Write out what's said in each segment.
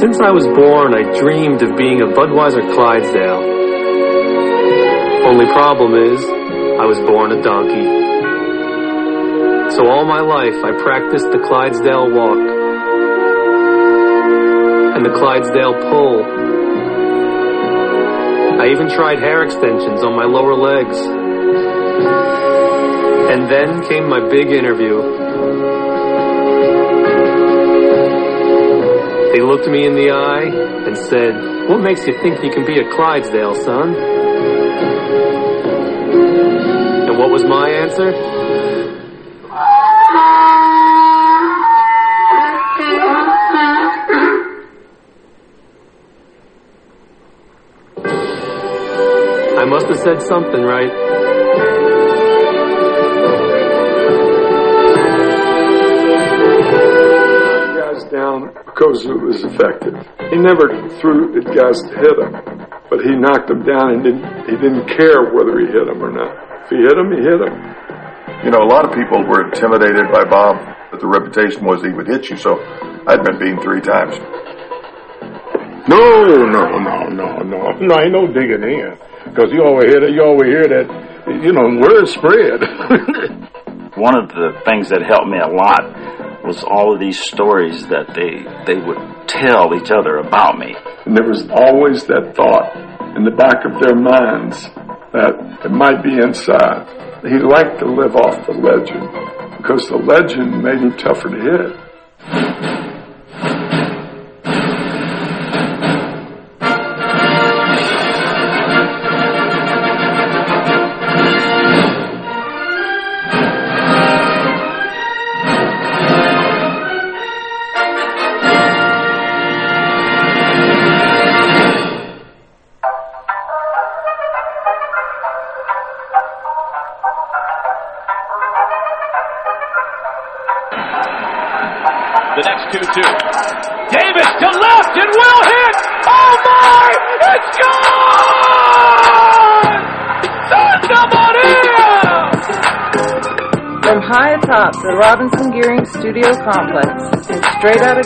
Since I was born, I dreamed of being a Budweiser Clydesdale. Only problem is, I was born a donkey. So all my life, I practiced the Clydesdale walk and the Clydesdale pull. I even tried hair extensions on my lower legs. And then came my big interview. They looked me in the eye and said, What makes you think you can be a Clydesdale, son? And what was my answer? I must have said something right. down because it was effective. He never threw at guys to hit him, but he knocked them down and didn't, he didn't care whether he hit them or not. If he hit him, he hit him. You know, a lot of people were intimidated by Bob, but the reputation was he would hit you, so I'd been beaten three times. No, no, no, no, no, no. Ain't no digging in, because you always hear that. You always hear that. You know, word spread. One of the things that helped me a lot was all of these stories that they they would tell each other about me. And there was always that thought in the back of their minds that it might be inside. He liked to live off the legend because the legend made him tougher to hit.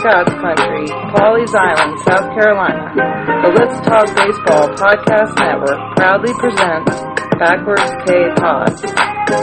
God's country, Pawleys Island, South Carolina, the Let's Talk Baseball Podcast Network proudly presents Backwards K Pod.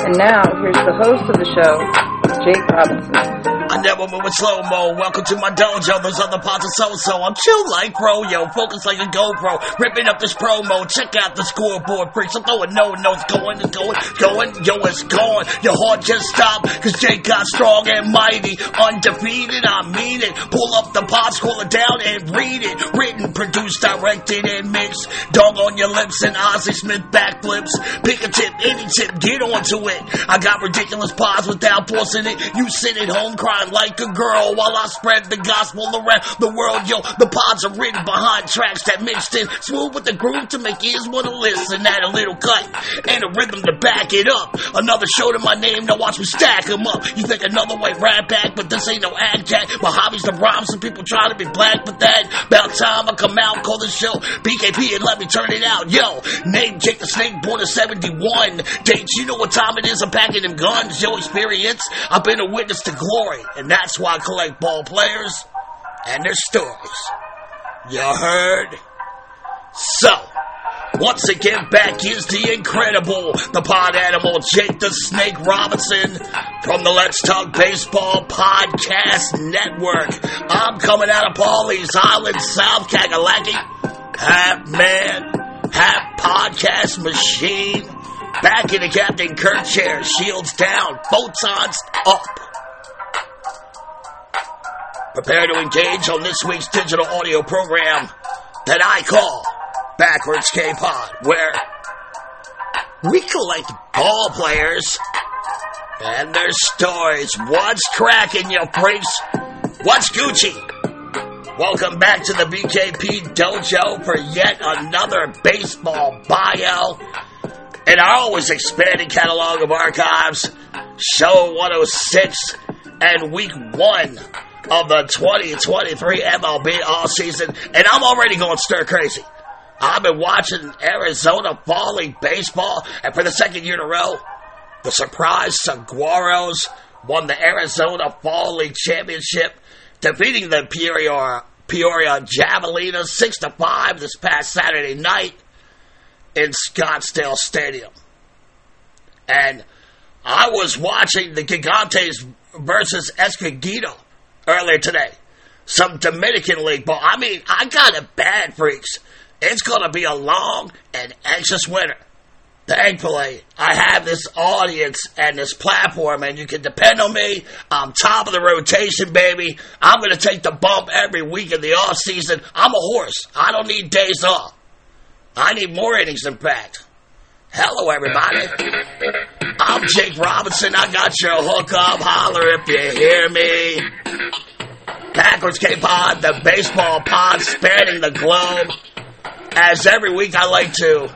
And now, here's the host of the show, Jake Robinson. I never move in slow mo. Welcome to my dojo. Those other parts are so so. I'm chill like bro, yo. Focus like a GoPro. Ripping up this promo. Check out the scoreboard, freaks. I'm throwing no notes. Going, it's going, going. Yo, it's gone. Your heart just stopped. Cause Jake got strong and mighty. Undefeated, I mean it. Pull up the pot, scroll it down and read it. Written, produced, directed, and mixed. Dog on your lips and Ozzie Smith backflips. Pick a tip, any tip, get onto it. I got ridiculous pause without forcing it. You sit at home crying like a girl while I spread the gospel around the world. Yo, the pods are written behind tracks that mixed in smooth with the groove to make ears want to listen. Add a little cut and a rhythm to back it up. Another show to my name, now watch me stack 'em up. You think another white rap back, but this ain't no ad jack. My hobby's the rhyme, some people try to be black, but that about time I come out, call the show BKP and let me turn it out. Yo, name Jake the Snake, born in 71. Dates, you know what time it is, I'm packing them guns. Yo, experience, I've been a witness to glory, and that's why I collect ball players and their stories. You heard? So, once again, back is the incredible, the pod animal, Jake the Snake Robinson from the Let's Talk Baseball Podcast Network. I'm coming out of Pawleys Island, South Kakalaki. Half man, half podcast machine. Back in the Captain Kirk chair, shields down, photons up. Prepare to engage on this week's digital audio program that I call Backwards K-Pod, where we collect ball players and their stories. What's cracking, you freaks? What's Gucci? Welcome back to the BKP Dojo for yet another baseball bio in our always expanding catalog of archives. Show 106 and week one of the 2023 MLB all season, and I'm already going stir crazy. I've been watching Arizona Fall League baseball, and for the second year in a row, the surprise Saguaros won the Arizona Fall League Championship, defeating the Peoria, Peoria Javelina 6 to 5 this past Saturday night in Scottsdale Stadium. And I was watching the Gigantes versus Escogido earlier today. Some Dominican League ball. I mean, I got it bad, freaks. It's going to be a long and anxious winter. Thankfully, I have this audience and this platform, and you can depend on me. I'm top of the rotation, baby. I'm going to take the bump every week in the off season. I'm a horse. I don't need days off. I need more innings, in fact. Hello, everybody. I'm Jake Robinson. I got your hook up. Holler if you hear me. Backwards K Pod, the baseball pod spanning the globe. As every week, I like to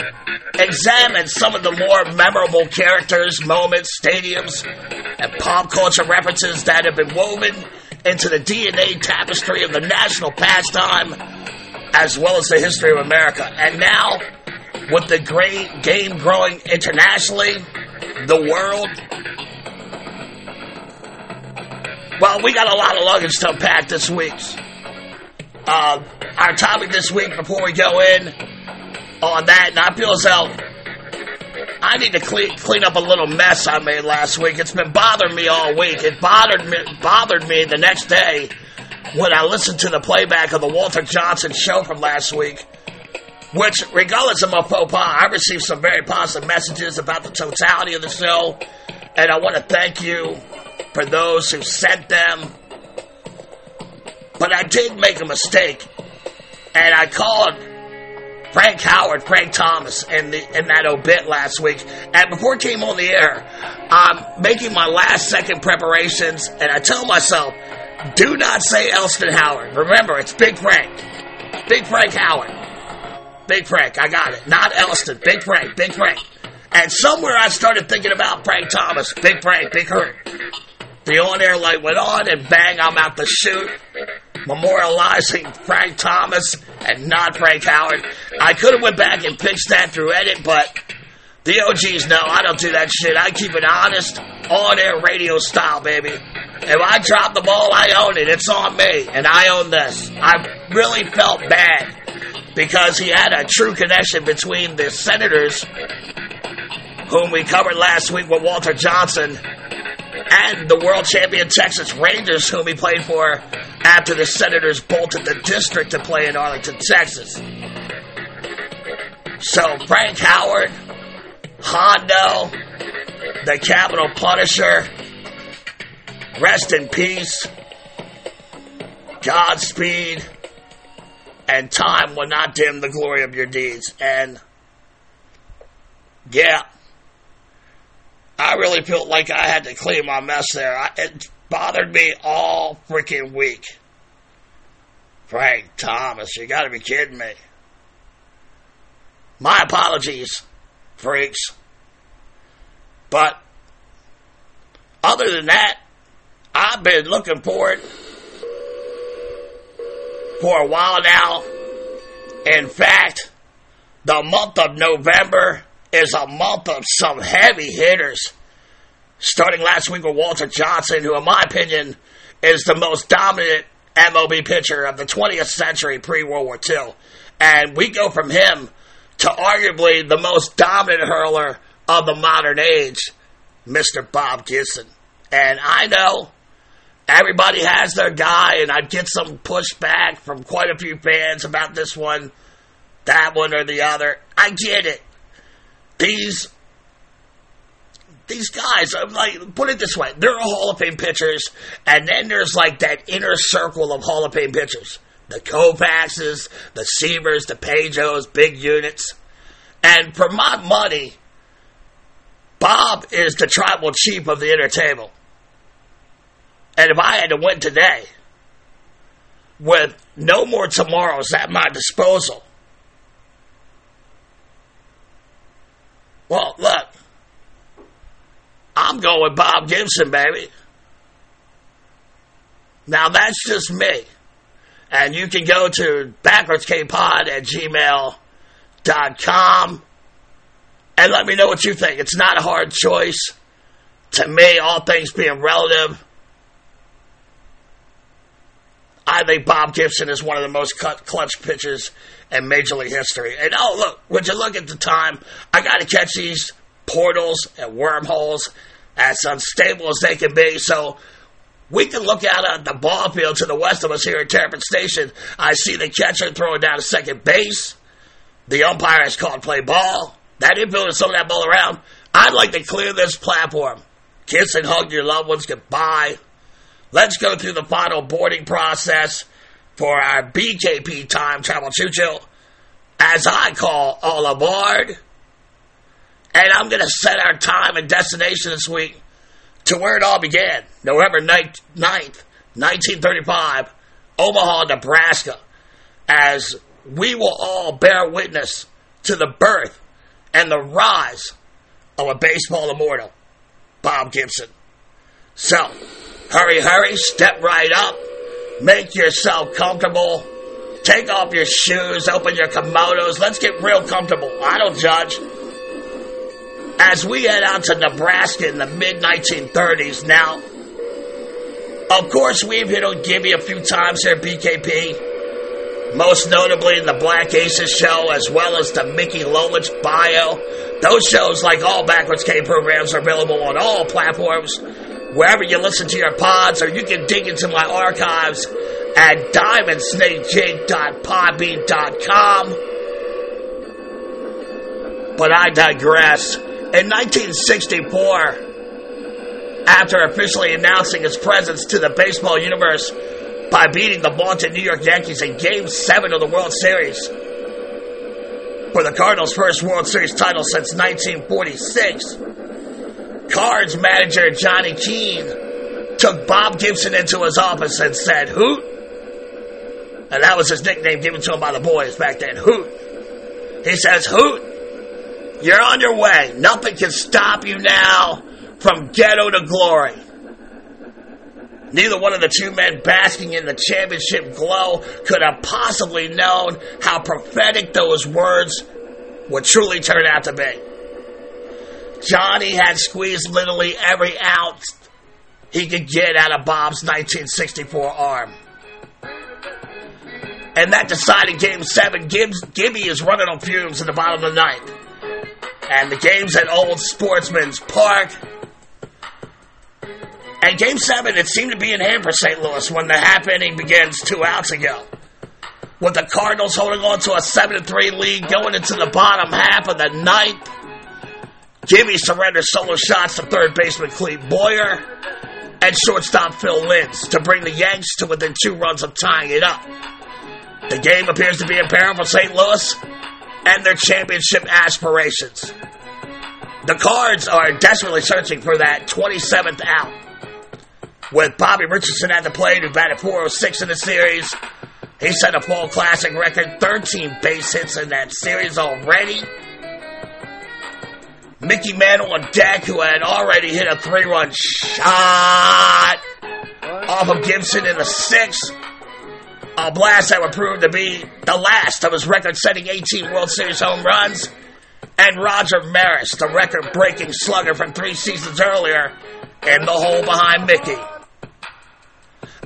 examine some of the more memorable characters, moments, stadiums, and pop culture references that have been woven into the DNA tapestry of the national pastime, as well as the history of America. And now, with the great game growing internationally, the world. Well, we got a lot of luggage to unpack this week. Uh, our topic this week, before we go in on that, and I feel as though I need to clean, clean up a little mess I made last week. It's been bothering me all week. It bothered me, bothered me the next day when I listened to the playback of the Walter Johnson show from last week which, regardless of my faux pas, I received some very positive messages about the totality of the show, and I want to thank you for those who sent them. But I did make a mistake, and I called Frank Howard, Frank Thomas, in, the, in that obit last week. And before it came on the air, I'm making my last second preparations, and I tell myself, do not say Elston Howard. Remember, it's Big Frank. Big Frank Howard. Big Frank, I got it. Not Elston. Big Frank, Big Frank. And somewhere I started thinking about Frank Thomas. Big Frank, Big Hurt. The on-air light went on, and bang, I'm out the chute, memorializing Frank Thomas and not Frank Howard. I could have went back and fixed that through edit, but the OGs know I don't do that shit. I keep it honest, on-air radio style, baby. If I drop the ball, I own it. It's on me, and I own this. I really felt bad because he had a true connection between the Senators, whom we covered last week with Walter Johnson, and the world champion Texas Rangers, whom he played for after the Senators bolted the district to play in Arlington, Texas. So Frank Howard, Hondo, the Capital Punisher, rest in peace, Godspeed and time will not dim the glory of your deeds. And yeah, I really felt like I had to clean my mess there. I, it bothered me all freaking week. Frank Thomas, you gotta be kidding me. My apologies, freaks. But other than that, I've been looking forward for a while now. In fact, the month of November is a month of some heavy hitters. Starting last week with Walter Johnson, who, in my opinion, is the most dominant MLB pitcher of the 20th century pre World War II. And we go from him to arguably the most dominant hurler of the modern age, Mr. Bob Gibson. And I know everybody has their guy, and I'd get some pushback from quite a few fans about this one, that one, or the other. I get it. These these guys, I'm like, put it this way, they're Hall of Fame pitchers, and then there's like that inner circle of Hall of Fame pitchers. The Koufaxes, the Seavers, the Pedros, big units. And for my money, Bob is the tribal chief of the inner table. And if I had to win today, with no more tomorrows at my disposal, well, look, I'm going Bob Gibson, baby. Now, that's just me. And you can go to backwardskpod at gmail.com and let me know what you think. It's not a hard choice. To me, all things being relative, I think Bob Gibson is one of the most clutch pitchers in Major League history. And oh, look, would you look at the time? I got to catch these portals and wormholes as unstable as they can be. So we can look out at the ball field to the west of us here at Terrapin Station. I see the catcher throwing down to second base. The umpire has called play ball. That infielder is throwing that ball around. I'd like to clear this platform. Kiss and hug your loved ones goodbye. Let's go through the final boarding process for our BKP time travel choo choo, as I call all aboard. And I'm going to set our time and destination this week to where it all began November 9th, 1935, Omaha, Nebraska, as we will all bear witness to the birth and the rise of a baseball immortal, Bob Gibson. So, hurry, hurry, step right up, make yourself comfortable, take off your shoes, open your komodos, let's get real comfortable. I don't judge. As we head out to Nebraska in the mid 1930s, now, of course, we've hit on Gibby a few times here at BKP, most notably in the Black Aces show, as well as the Mickey Lolich bio. Those shows, like all Backwards K programs, are available on all platforms, wherever you listen to your pods, or you can dig into my archives at diamondsnakejig.podbean.com. But I digress. In 1964, after officially announcing his presence to the baseball universe by beating the vaunted New York Yankees in Game 7 of the World Series, for the Cardinals' first World Series title since 1946, Cards manager Johnny Keane took Bob Gibson into his office and said, Hoot. And that was his nickname given to him by the boys back then, Hoot. He says, Hoot, you're on your way. Nothing can stop you now from ghetto to glory. Neither one of the two men basking in the championship glow could have possibly known how prophetic those words would truly turn out to be. Johnny had squeezed literally every ounce he could get out of Bob's 1964 arm. And that decided Game 7, Gibbs, Gibby is running on fumes in the bottom of the ninth. And the game's at Old Sportsman's Park. And Game 7, it seemed to be in hand for St. Louis when the half inning begins two outs ago. With the Cardinals holding on to a 7-3 lead going into the bottom half of the ninth. Gibby surrenders solo shots to third baseman Clete Boyer and shortstop Phil Linz to bring the Yanks to within two runs of tying it up. The game appears to be in peril for St. Louis and their championship aspirations. The Cards are desperately searching for that 27th out. With Bobby Richardson at the plate, who batted 406 in the series, he set a fall classic record, 13 base hits in that series already. Mickey Mantle on deck, who had already hit a three run shot off of Gibson in the sixth. A blast that would prove to be the last of his record setting 18 World Series home runs. And Roger Maris, the record breaking slugger from three seasons earlier, in the hole behind Mickey.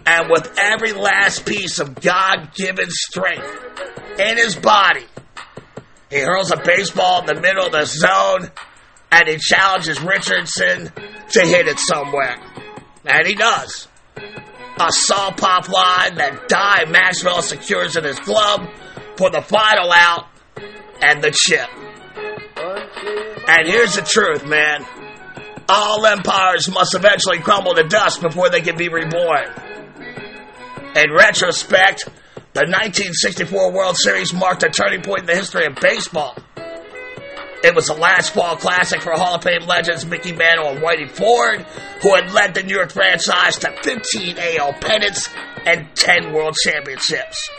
And with every last piece of God given strength in his body, he hurls a baseball in the middle of the zone and he challenges Richardson to hit it somewhere. And he does. A saw pop line that Dal Maxvill secures in his glove for the final out and the chip. And here's the truth, man. All empires must eventually crumble to dust before they can be reborn. In retrospect, the 1964 World Series marked a turning point in the history of baseball. It was the last fall classic for Hall of Fame legends Mickey Mantle and Whitey Ford, who had led the New York franchise to 15 AL pennants and 10 World Championships.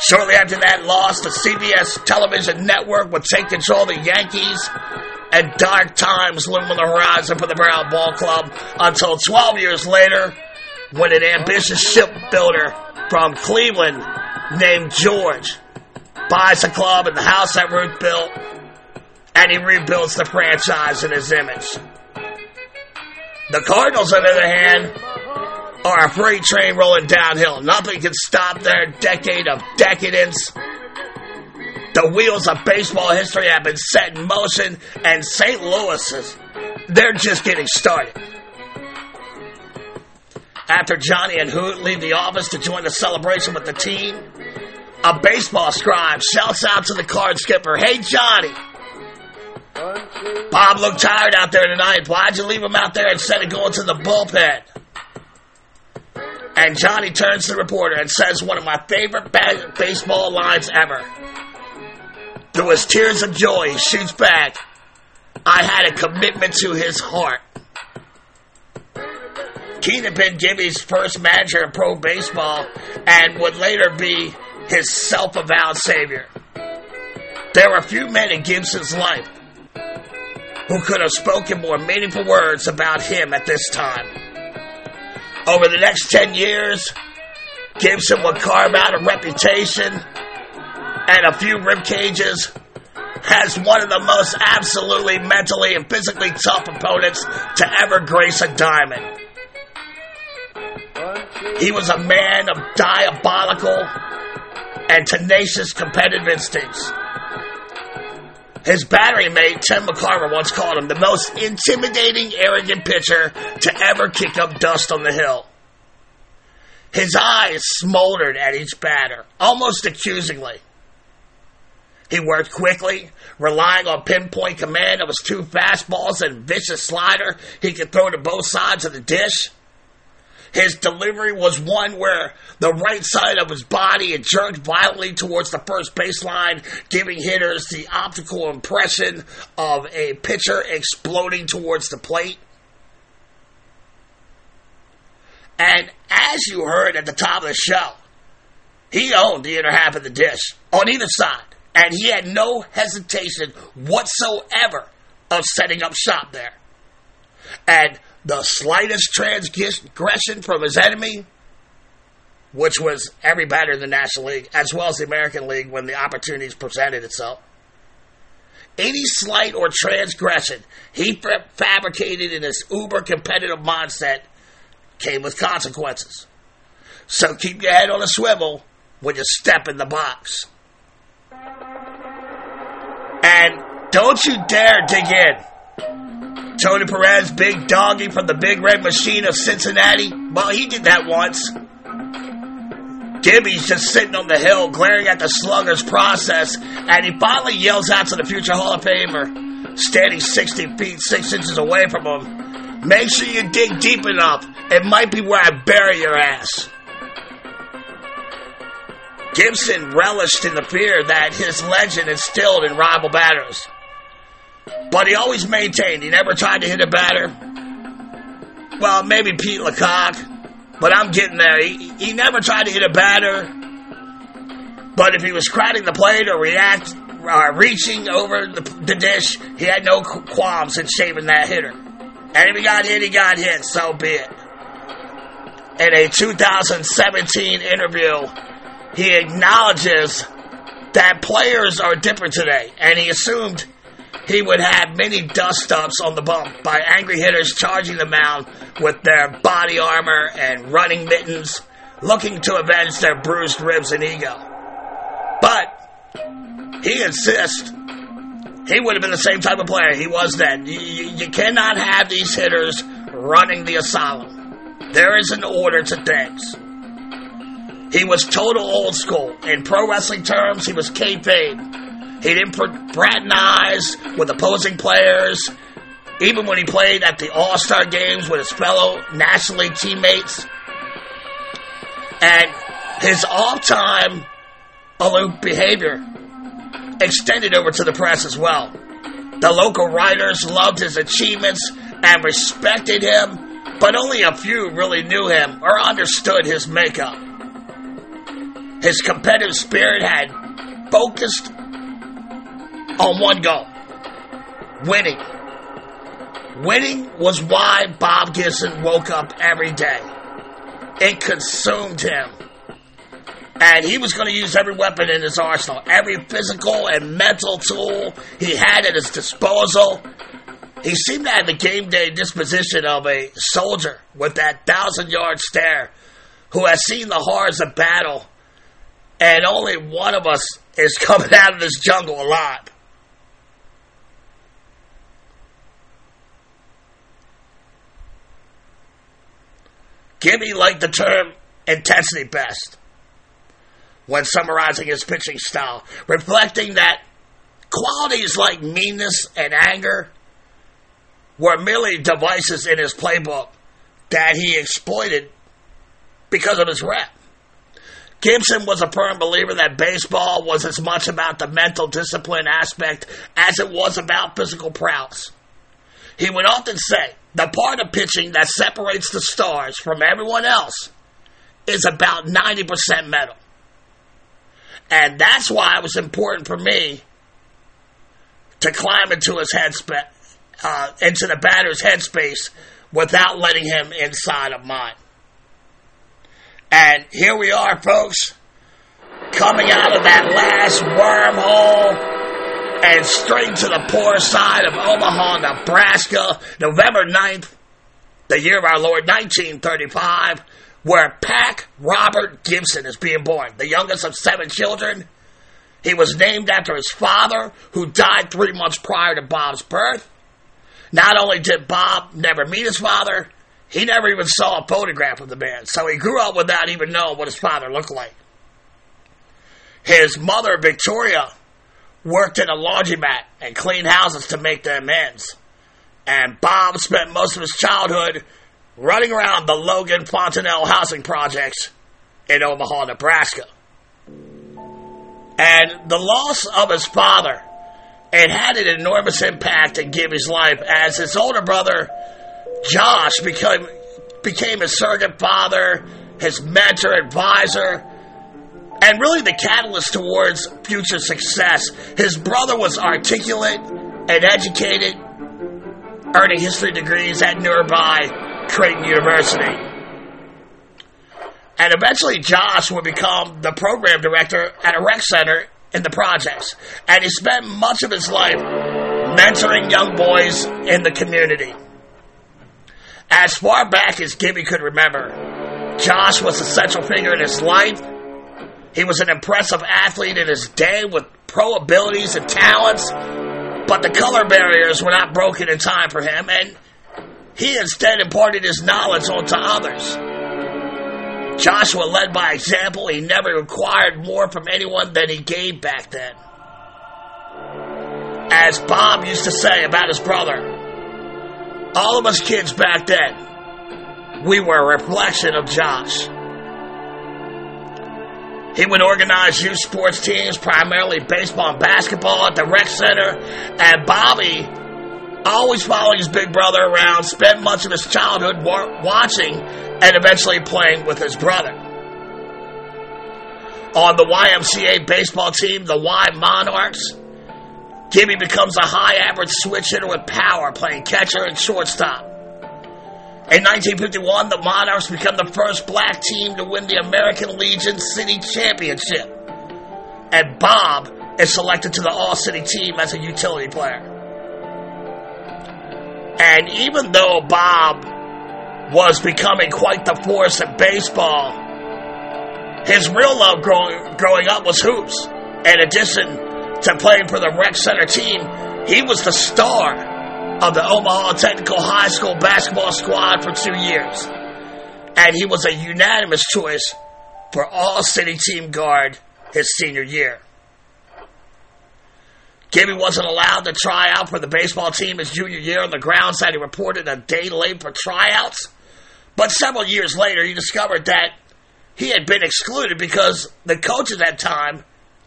Shortly after that loss, the CBS television network would take control of the Yankees, and dark times loomed on the horizon for the Bronx Ball Club until 12 years later, when an ambitious shipbuilder from Cleveland named George buys the club and the house that Ruth built, and he rebuilds the franchise in his image. The Cardinals, on the other hand, are a freight train rolling downhill. Nothing can stop their decade of decadence. The wheels of baseball history have been set in motion, and St. Louis is, they're just getting started. After Johnny and Hoot leave the office to join the celebration with the team, a baseball scribe shouts out to the card skipper, Hey, Johnny! Bob looked tired out there tonight. Why'd you leave him out there instead of going to the bullpen? And Johnny turns to the reporter and says one of my favorite ba- baseball lines ever. Through his tears of joy, he shoots back. I had a commitment to his heart. Keane had been Gibby's first manager in pro baseball and would later be his self avowed savior. There were few men in Gibson's life who could have spoken more meaningful words about him at this time. Over the next 10 years, Gibson would carve out a reputation and a few rib cages as one of the most absolutely mentally and physically tough opponents to ever grace a diamond. He was a man of diabolical and tenacious competitive instincts. His battery mate, Tim McCarver, once called him the most intimidating, arrogant pitcher to ever kick up dust on the hill. His eyes smoldered at each batter, almost accusingly. He worked quickly, relying on pinpoint command of his two fastballs and vicious slider he could throw to both sides of the dish. His delivery was one where the right side of his body had jerked violently towards the first baseline, giving hitters the optical impression of a pitcher exploding towards the plate. And as you heard at the top of the show, he owned the inner half of the dish on either side, and he had no hesitation whatsoever of setting up shop there. And the slightest transgression from his enemy, which was every batter in the National League, as well as the American League when the opportunities presented itself. Any slight or transgression he fabricated in his uber competitive mindset came with consequences. So keep your head on a swivel when you step in the box. And don't you dare dig in. Tony Perez, big doggy from the Big Red Machine of Cincinnati. Well, he did that once. Gibby's just sitting on the hill glaring at the slugger's process, and he finally yells out to the future Hall of Famer, standing 60 feet 6 inches away from him, Make sure you dig deep enough. It might be where I bury your ass. Gibson relished in the fear that his legend instilled in rival batters. But he always maintained he never tried to hit a batter. Well, maybe Pete LaCock, but I'm getting there. He, he never tried to hit a batter. But if he was crowding the plate or react, uh, reaching over the, the dish, he had no qualms in shaving that hitter. And if he got hit, he got hit. So be it. In a 2017 interview, he acknowledges that players are different today, and he assumed he would have many dust ups on the bump by angry hitters charging the mound with their body armor and running mittens, looking to avenge their bruised ribs and ego. But he insists he would have been the same type of player he was then. You, you, cannot have these hitters running the asylum. There is an order to things. He was total old school. In pro wrestling terms, he was kayfabe. He didn't fraternize with opposing players, even when he played at the All Star games with his fellow National League teammates. And his all time aloof behavior extended over to the press as well. The local writers loved his achievements and respected him, but only a few really knew him or understood his makeup. His competitive spirit had focused on one goal winning. Winning was why Bob Gibson woke up every day. It consumed him. And he was going to use every weapon in his arsenal, every physical and mental tool he had at his disposal He seemed to have the game day disposition of a soldier with that thousand yard stare who has seen the horrors of battle, and only one of us is coming out of this jungle alive. Gibby liked the term intensity best when summarizing his pitching style, reflecting that qualities like meanness and anger were merely devices in his playbook that he exploited because of his rep. Gibson was a firm believer that baseball was as much about the mental discipline aspect as it was about physical prowess. He would often say, the part of pitching that separates the stars from everyone else is about 90% mental. And that's why it was important for me to climb into his headspace, uh, into the batter's headspace without letting him inside of mine. And here we are, folks, coming out of that last wormhole and straight to the poor side of Omaha, Nebraska, November 9th, the year of our Lord 1935, where Pack Robert Gibson is being born, the youngest of seven children. He was named after his father, who died three months prior to Bob's birth. Not only did Bob never meet his father, he never even saw a photograph of the man, so he grew up without even knowing what his father looked like. His mother, Victoria, worked in a laundromat and cleaned houses to make their amends. And Bob spent most of his childhood running around the Logan Fontenelle housing projects in Omaha, Nebraska. And the loss of his father, it had an enormous impact in Gibby's life as his older brother, Josh, became, became his surrogate father, his mentor, advisor, and really the catalyst towards future success. His brother was articulate and educated, earning history degrees at nearby Creighton University. And eventually, Josh would become the program director at a rec center in the projects. And he spent much of his life mentoring young boys in the community. As far back as Gibby could remember, Josh was a central figure in his life he was an impressive athlete in his day with pro abilities and talents, but the color barriers were not broken in time for him, and he instead imparted his knowledge onto others. Joshua led by example. He never required more from anyone than he gave back then. As Bob used to say about his brother, all of us kids back then, we were a reflection of Josh. He would organize youth sports teams, primarily baseball and basketball, at the rec center. And Bobby, always following his big brother around, spent much of his childhood wa- watching and eventually playing with his brother. On the YMCA baseball team, the Y Monarchs, Gibby becomes a high average switch hitter with power, playing catcher and shortstop. In 1951, the Monarchs become the first black team to win the American Legion City Championship. And Bob is selected to the All City team as a utility player. And even though Bob was becoming quite the force in baseball, his real love growing, growing up was hoops. In addition to playing for the rec center team, he was the star of the Omaha Technical High School basketball squad for two years. And he was a unanimous choice for all city team guard his senior year. Gibby wasn't allowed to try out for the baseball team his junior year on the grounds that he reported a day late for tryouts. But several years later, he discovered that he had been excluded because the coach at that time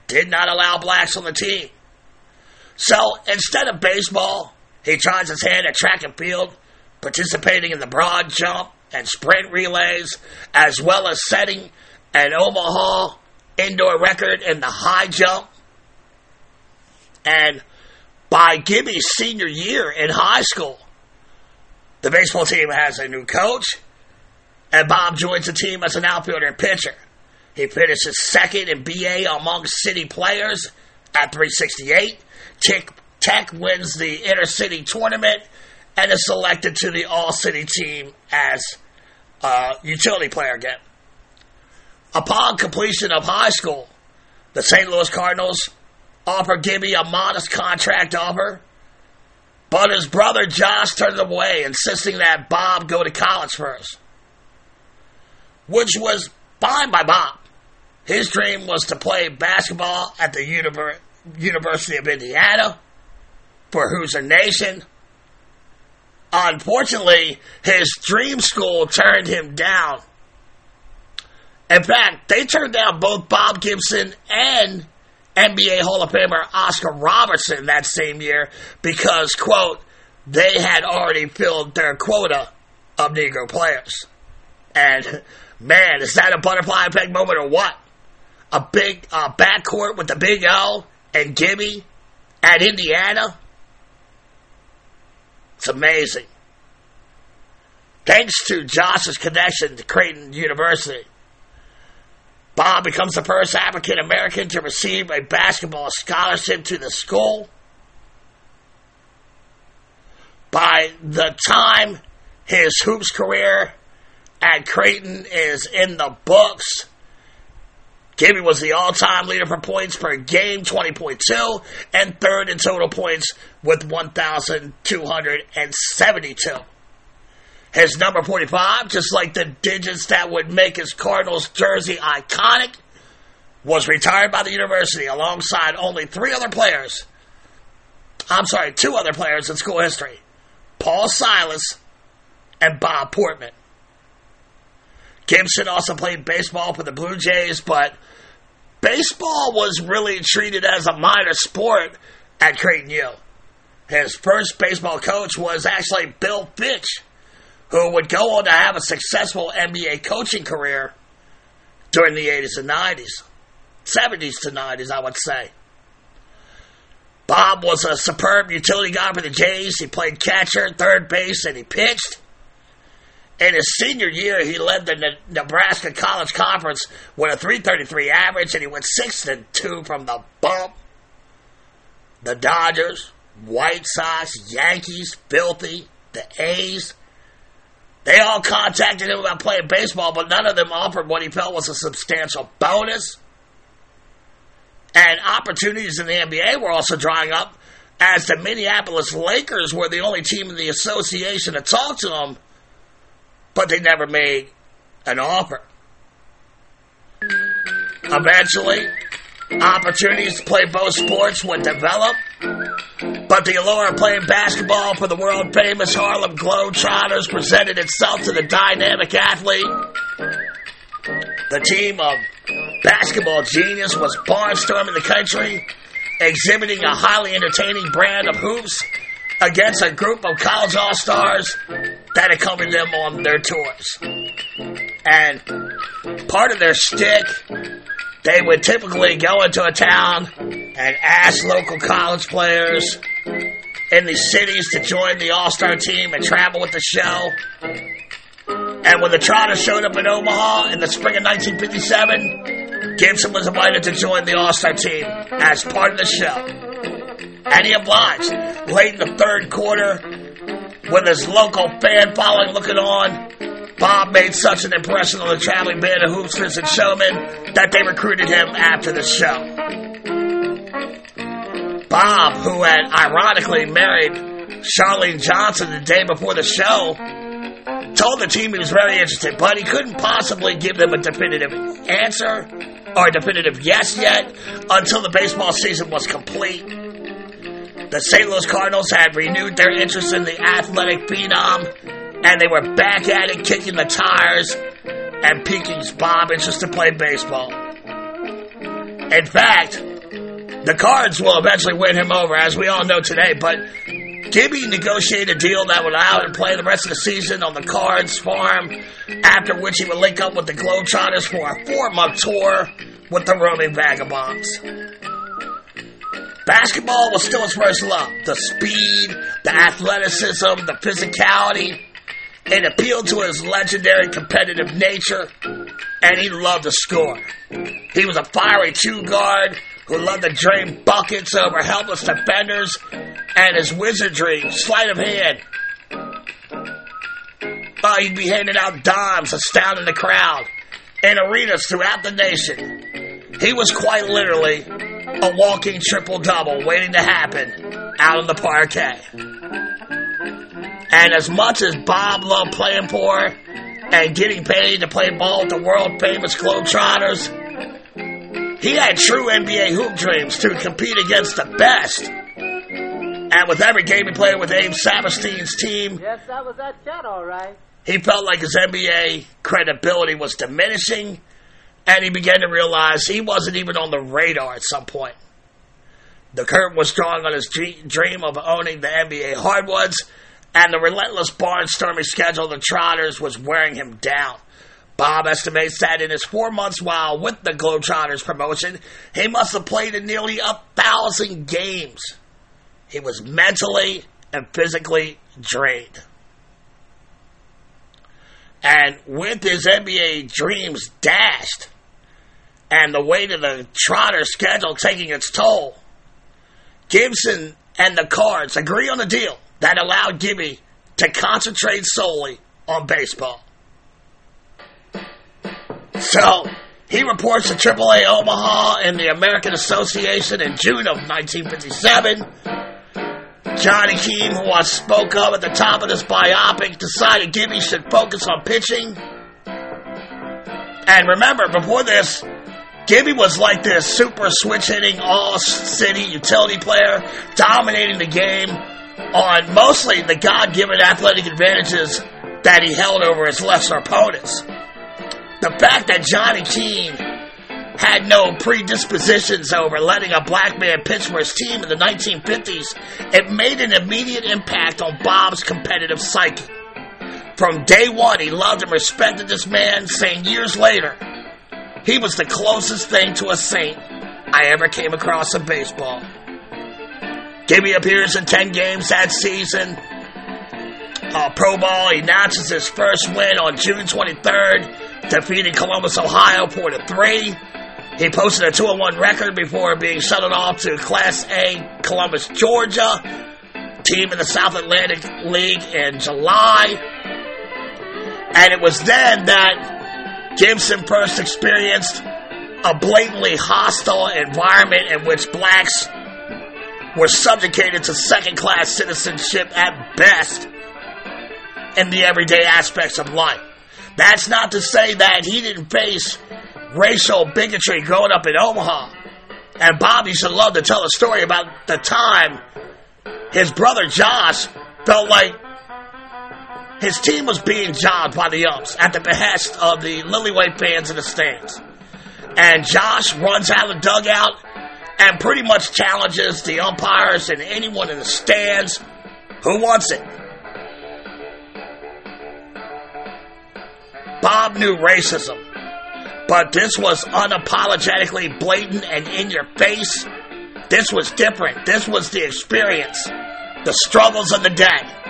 did not allow blacks on the team. So instead of baseball, he tries his hand at track and field, participating in the broad jump and sprint relays, as well as setting an Omaha indoor record in the high jump. And by Gibby's senior year in high school, the baseball team has a new coach, and Bob joins the team as an outfielder and pitcher. He finishes second in BA among city players at 368. Tech, Tech wins the inner city tournament and is selected to the All City team as a utility player again. Upon completion of high school, the St. Louis Cardinals offer Gibby a modest contract offer, but his brother Josh turned him away, insisting that Bob go to college first, which was fine by Bob. His dream was to play basketball at the Univer- University of Indiana for Hoosier Nation. Unfortunately, his dream school turned him down. In fact, they turned down both Bob Gibson and NBA Hall of Famer Oscar Robertson that same year because, quote, they had already filled their quota of Negro players. And man, is that a butterfly effect moment or what? A big uh, backcourt with the Big L and Gibby at Indiana? It's amazing. Thanks to Josh's connection to Creighton University, Bob becomes the first African American to receive a basketball scholarship to the school. By the time his hoops career at Creighton is in the books, Gibby was the all-time leader for points per game, 20.2, and third in total points with 1,272. His number 45, just like the digits that would make his Cardinals jersey iconic, was retired by the university alongside only three other players. I'm sorry, two other players in school history Paul Silas and Bob Portman. Gibson also played baseball for the Blue Jays, but baseball was really treated as a minor sport at Creighton U. His first baseball coach was actually Bill Fitch who would go on to have a successful NBA coaching career during the 80s and 90s. 70s to 90s, I would say. Bob was a superb utility guy for the Jays. He played catcher, third base, and he pitched. In his senior year, he led the Nebraska College Conference with a 333 average, and he went 6 and 2 from the bump. The Dodgers, White Sox, Yankees, Philly, the A's, they all contacted him about playing baseball, but none of them offered what he felt was a substantial bonus. And opportunities in the NBA were also drying up, as the Minneapolis Lakers were the only team in the association to talk to him, but they never made an offer. Eventually, opportunities to play both sports would develop, but the allure of playing basketball for the world famous Harlem Globetrotters presented itself to the dynamic athlete. The team of basketball genius was barnstorming the country, exhibiting a highly entertaining brand of hoops against a group of college all stars that accompanied them on their tours. And part of their stick, they would typically go into a town and ask local college players in the cities to join the All Star team and travel with the show. And when the Trotters showed up in Omaha in the spring of 1957, Gibson was invited to join the All Star team as part of the show. And he obliged. Late in the third quarter, with his local fan following looking on, Bob made such an impression on the traveling band of hoopsters and showmen that they recruited him after the show. Bob, who had ironically married Charlene Johnson the day before the show, told the team he was very interested, but he couldn't possibly give them a definitive answer or a definitive yes yet until the baseball season was complete. The St. Louis Cardinals had renewed their interest in the athletic phenom and they were back at it, kicking the tires and piquing Bob interest to play baseball. In fact, the Cards will eventually win him over, as we all know today, but Gibby negotiated a deal that would allow him to play the rest of the season on the Cards farm, after which he would link up with the Globetrotters for a four-month tour with the roaming vagabonds. Basketball was still his first love. The speed, the athleticism, the physicality. It appealed to his legendary competitive nature, and he loved to score. He was a fiery two guard who loved to drain buckets over helpless defenders, and his wizardry, sleight of hand, Oh, he'd be handing out dimes, astounding the crowd in arenas throughout the nation. He was quite literally a walking triple double waiting to happen out on the parquet. And as much as Bob loved playing for and getting paid to play ball with the world famous Globetrotters, he had true NBA hoop dreams to compete against the best. And with every game he played with Abe Saperstein's team, Yes, that was that chat, all right. he felt like his NBA credibility was diminishing, and he began to realize he wasn't even on the radar at some point. The curtain was drawing on his dre- dream of owning the NBA hardwoods, and the relentless barnstorming schedule of the Trotters was wearing him down. Bob estimates that in his four months while with the Globetrotters promotion, he must have played in nearly a thousand games. He was mentally and physically drained. And with his NBA dreams dashed and the weight of the Trotter schedule taking its toll, Gibson and the Cards agree on a deal that allowed Gibby to concentrate solely on baseball. So, he reports to AAA Omaha in the American Association in June of 1957. Johnny Keane, who I spoke of at the top of this biopic, decided Gibby should focus on pitching. And remember, before this, Gibby was like this super switch hitting, all city utility player, dominating the game on mostly the God given athletic advantages that he held over his lesser opponents. The fact that Johnny Keane had no predispositions over letting a black man pitch for his team in the 1950s, it made an immediate impact on Bob's competitive psyche. From day one, he loved and respected this man, saying years later, he was the closest thing to a saint I ever came across in baseball. Gibby appears in 10 games that season. Uh, Pro Ball, he announces his first win on June 23rd, defeating Columbus, Ohio, 4 to 3. He posted a 2 1 record before being shuttled off to Class A Columbus, Georgia, team in the South Atlantic League in July. And it was then that Gibson first experienced a blatantly hostile environment in which blacks were subjugated to second class citizenship at best in the everyday aspects of life. That's not to say that he didn't face racial bigotry growing up in Omaha. And Bobby should love to tell a story about the time his brother Josh felt like his team was being jobbed by the umps at the behest of the Lillyway fans in the stands. And Josh runs out of the dugout and pretty much challenges the umpires and anyone in the stands who wants it. Bob knew racism, but this was unapologetically blatant and in your face. This was different. This was the experience, the struggles of the day.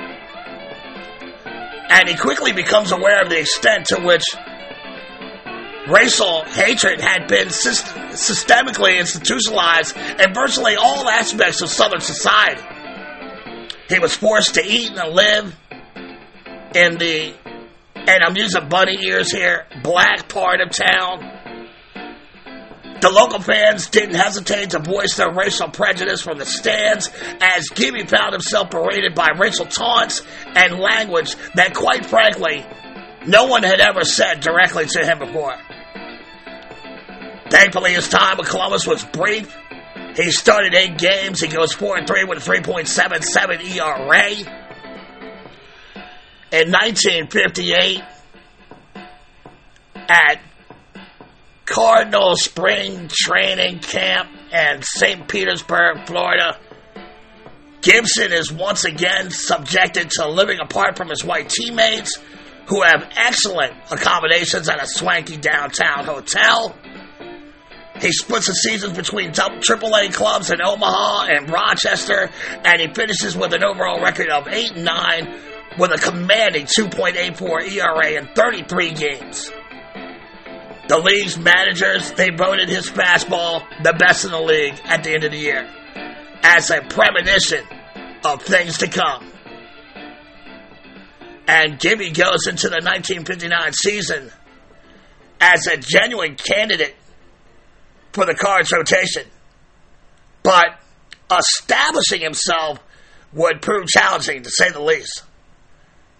And he quickly becomes aware of the extent to which racial hatred had been syst- systemically institutionalized in virtually all aspects of Southern society. He was forced to eat and live in the, and I'm using bunny ears here, black part of town. The local fans didn't hesitate to voice their racial prejudice from the stands as Gibby found himself berated by racial taunts and language that, quite frankly, no one had ever said directly to him before. Thankfully, his time with Columbus was brief. He started eight games. He goes 4 and 3 with a 3.77 ERA. In 1958, at Cardinal Spring Training Camp in St. Petersburg, Florida, Gibson is once again subjected to living apart from his white teammates who have excellent accommodations at a swanky downtown hotel. He splits the seasons between AAA clubs in Omaha and Rochester, and he finishes with an overall record of 8 and 9 with a commanding 2.84 ERA in 33 games. The league's managers, they voted his fastball the best in the league at the end of the year as a premonition of things to come. And Gibby goes into the 1959 season as a genuine candidate for the Cards rotation. But establishing himself would prove challenging, to say the least.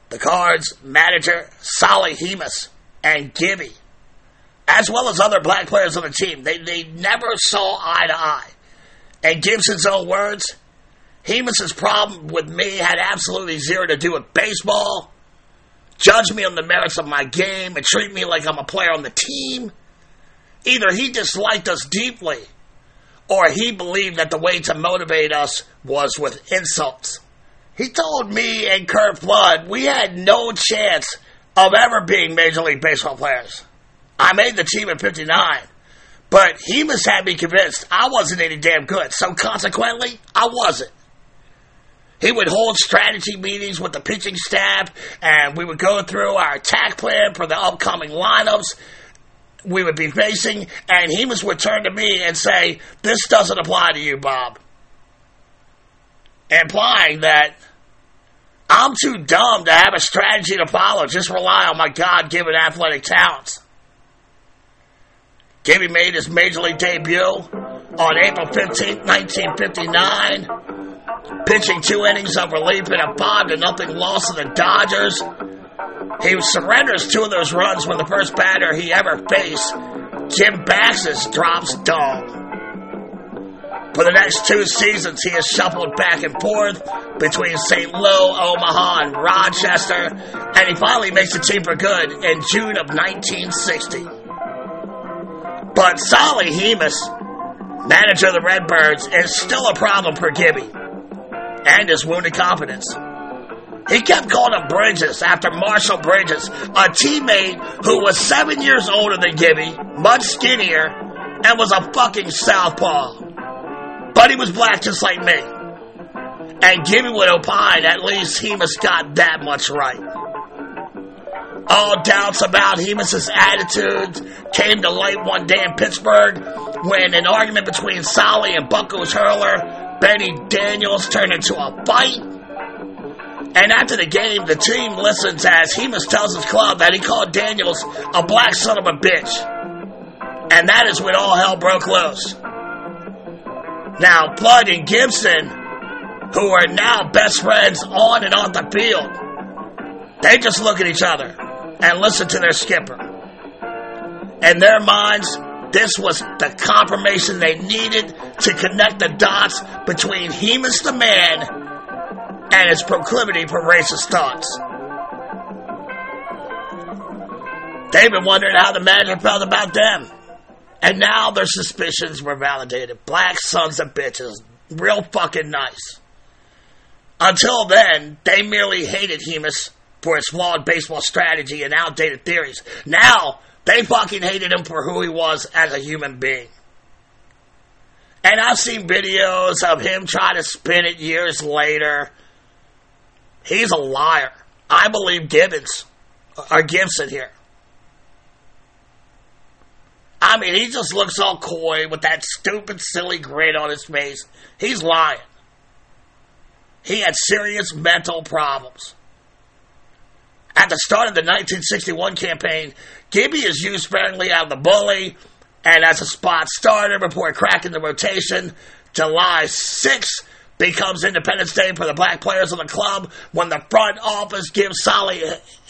The Cards manager, Solly Hemus, and Gibby, as well as other black players on the team, they, they never saw eye to eye. And Gibson's own words, Hemus's problem with me had absolutely zero to do with baseball. Judge me on the merits of my game and treat me like I'm a player on the team. Either he disliked us deeply, or he believed that the way to motivate us was with insults. He told me and Curt Flood we had no chance of ever being Major League Baseball players. I made the team at 59, but he must have me convinced I wasn't any damn good, so consequently, I wasn't. He would hold strategy meetings with the pitching staff, and we would go through our attack plan for the upcoming lineups we would be facing, and he would turn to me and say, This doesn't apply to you, Bob. Implying that I'm too dumb to have a strategy to follow, just rely on my God given athletic talents. Gibby made his major league debut on April 15, 1959, pitching two innings of relief in a 5 to nothing loss to the Dodgers. He surrenders two of those runs when the first batter he ever faced, Jim Baxes, drops dome. For the next two seasons, he has shuffled back and forth between St. Louis, Omaha, and Rochester, and he finally makes the team for good in June of 1960. But Solly Hemus, manager of the Redbirds, is still a problem for Gibby and his wounded confidence. He kept calling him Bridges after Marshall Bridges, a teammate who was seven years older than Gibby, much skinnier, and was a fucking southpaw. But he was black just like me. And Gibby would opine at least Hemus got that much right. All doubts about Hemus's attitude came to light one day in Pittsburgh when an argument between Solly and Buccos hurler Benny Daniels turned into a fight. And after the game, the team listens as Hemus tells his club that he called Daniels a black son of a bitch. And that is when all hell broke loose. Now, Flood and Gibson, who are now best friends on and off the field, they just look at each other and listen to their skipper. In their minds, this was the confirmation they needed to connect the dots between Hemus the man and his proclivity for racist thoughts. They've been wondering how the manager felt about them. And now their suspicions were validated. Black sons of bitches. Real fucking nice. Until then, they merely hated Hemus for his flawed baseball strategy and outdated theories. Now, they fucking hated him for who he was as a human being. And I've seen videos of him try to spin it years later. He's a liar. I believe Gibbons, uh, or Gibson here. I mean, he just looks all coy with that stupid, silly grin on his face. He's lying. He had serious mental problems. At the start of the 1961 campaign, Gibby is used sparingly out of the bully and as a spot starter before cracking the rotation. July 6th becomes Independence Day for the black players of the club when the front office gives Solly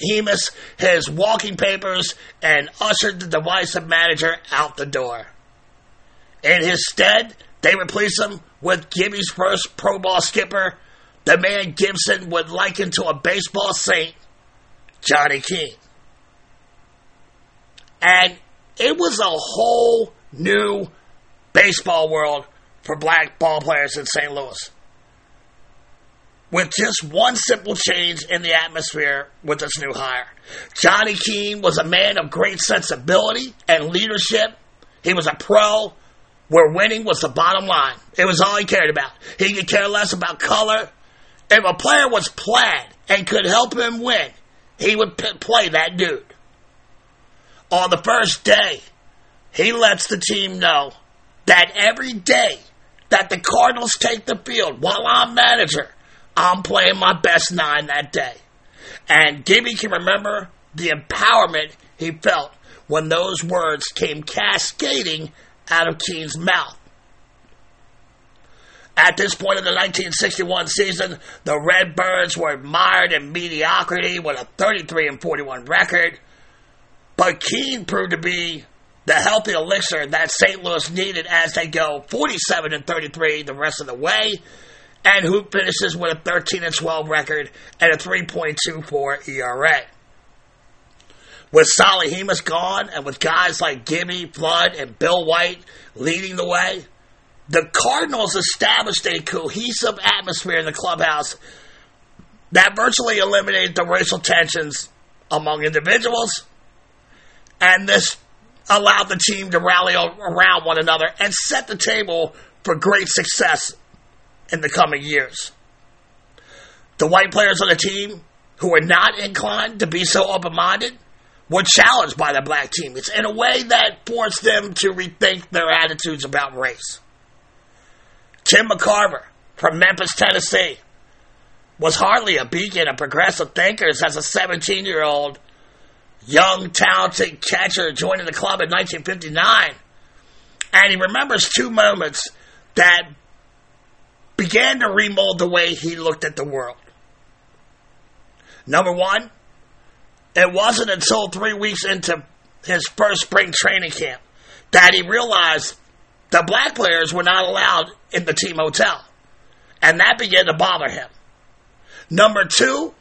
Hemus his walking papers and ushered the divisive manager out the door. In his stead, they replace him with Gibby's first pro ball skipper, the man Gibson would liken to a baseball saint, Johnny Keane. And it was a whole new baseball world for black ball players in St. Louis. With just one simple change in the atmosphere with this new hire. Johnny Keane was a man of great sensibility and leadership. He was a pro where winning was the bottom line. It was all he cared about. He could care less about color. If a player was plaid and could help him win, he would p- play that dude. On the first day, he lets the team know that every day that the Cardinals take the field while I'm manager, I'm playing my best nine that day. And Gibby can remember the empowerment he felt when those words came cascading out of Keane's mouth. At this point in the 1961 season, the Redbirds were mired in mediocrity with a 33 and 41 record. But Keane proved to be the healthy elixir that St. Louis needed as they go 47 and 33 the rest of the way. And who finishes with a 13 and 12 record and a 3.24 ERA. With Solly Hemus gone and with guys like Gibby, Flood, and Bill White leading the way, the Cardinals established a cohesive atmosphere in the clubhouse that virtually eliminated the racial tensions among individuals. And this allowed the team to rally around one another and set the table for great success in the coming years. The white players on the team who were not inclined to be so open minded were challenged by the black teammates in a way that forced them to rethink their attitudes about race. Tim McCarver from Memphis, Tennessee, was hardly a beacon of progressive thinkers as a 17 year old young, talented catcher joining the club in 1959. And he remembers two moments that began to remold the way he looked at the world. Number one, it wasn't until three weeks into his first spring training camp that he realized the black players were not allowed in the team hotel. And that began to bother him. Number two,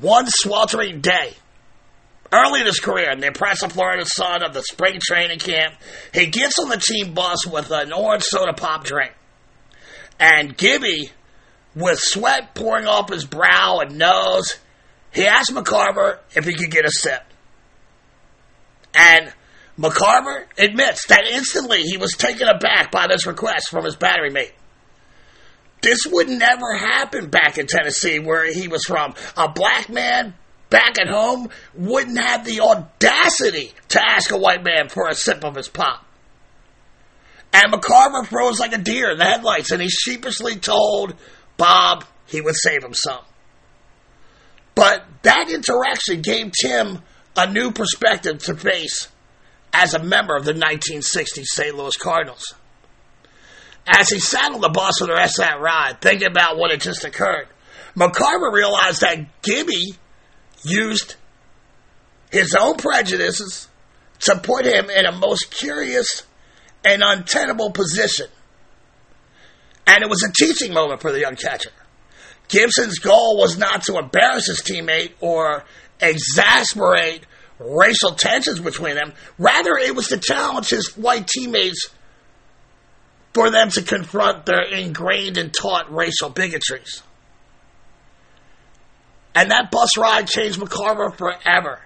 one sweltering day, early in his career in the impressive Florida sun of the spring training camp, he gets on the team bus with an orange soda pop drink. And Gibby, with sweat pouring off his brow and nose, he asked McCarver if he could get a sip. And McCarver admits that instantly he was taken aback by this request from his battery mate. This would never happen back in Tennessee, where he was from. A black man back at home wouldn't have the audacity to ask a white man for a sip of his pop. And McCarver froze like a deer in the headlights, and he sheepishly told Bob he would save him some. But that interaction gave Tim a new perspective to face as a member of the 1960 St. Louis Cardinals. As he sat on the bus for the rest of that ride, thinking about what had just occurred, McCarver realized that Gibby used his own prejudices to put him in a most curious and untenable position. And it was a teaching moment for the young catcher. Gibson's goal was not to embarrass his teammate or exasperate racial tensions between them. Rather, it was to challenge his white teammates for them to confront their ingrained and taught racial bigotries. And that bus ride changed McCarver forever.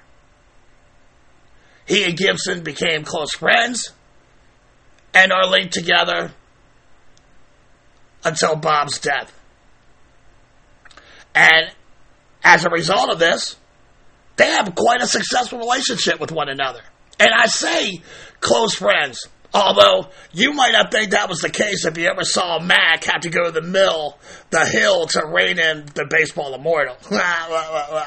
He and Gibson became close friends and are linked together until Bob's death. And as a result of this, they have quite a successful relationship with one another. And I say close friends, although you might not think that was the case if you ever saw Mac have to go to the mill, the hill, to rein in the baseball immortal.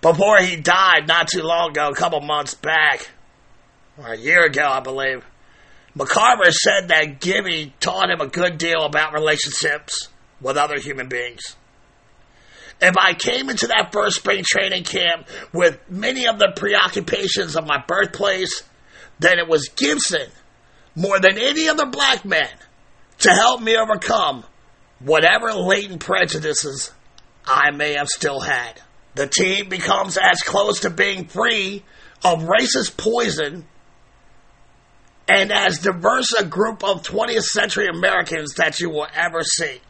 Before he died not too long ago, a couple months back, or a year ago, I believe, McCarver said that Gibby taught him a good deal about relationships with other human beings. If I came into that first spring training camp with many of the preoccupations of my birthplace, then it was Gibson, more than any other black man, to help me overcome whatever latent prejudices I may have still had. The team becomes as close to being free of racist poison and as diverse a group of 20th century Americans that you will ever see.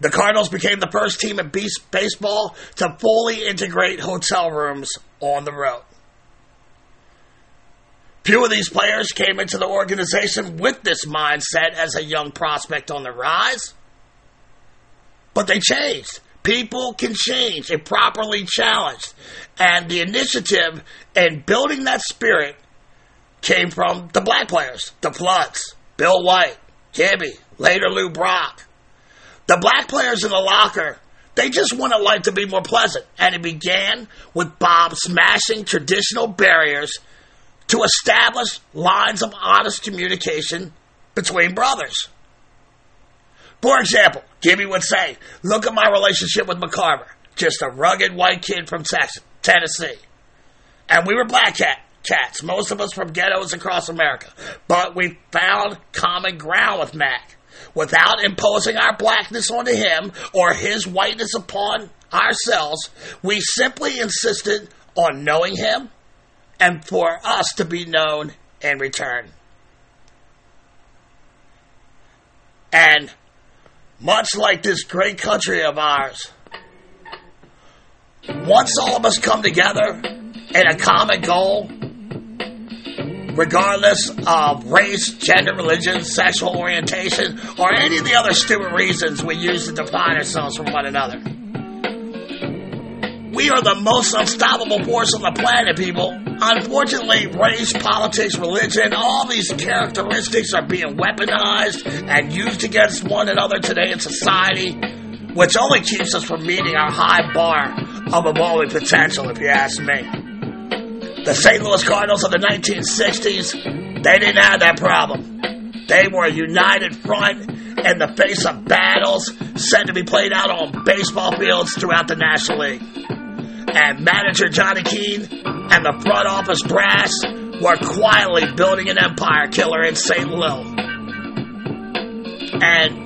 The Cardinals became the first team in baseball to fully integrate hotel rooms on the road. Few of these players came into the organization with this mindset as a young prospect on the rise. But they changed. People can change if properly challenged. And the initiative in building that spirit came from the black players, the Floods, Bill White, Gibby, later Lou Brock, The black players in the locker, they just wanted life to be more pleasant. And it began with Bob smashing traditional barriers to establish lines of honest communication between brothers. For example, Gibby would say, Look at my relationship with McCarver, just a rugged white kid from Texas, Tennessee. And we were black cat, cats, most of us from ghettos across America. But we found common ground with Mac without imposing our blackness onto him or his whiteness upon ourselves. We simply insisted on knowing him and for us to be known in return. And much like this great country of ours, once all of us come together in a common goal, regardless of race, gender, religion, sexual orientation, or any of the other stupid reasons we use to define ourselves from one another. We are the most unstoppable force on the planet, people. Unfortunately, race, politics, religion, all these characteristics are being weaponized and used against one another today in society, which only keeps us from meeting our high bar of evolving potential, if you ask me. The St. Louis Cardinals of the 1960s, they didn't have that problem. They were a united front in the face of battles said to be played out on baseball fields throughout the National League. And manager Johnny Keane and the front office brass were quietly building an empire killer in St. Louis. And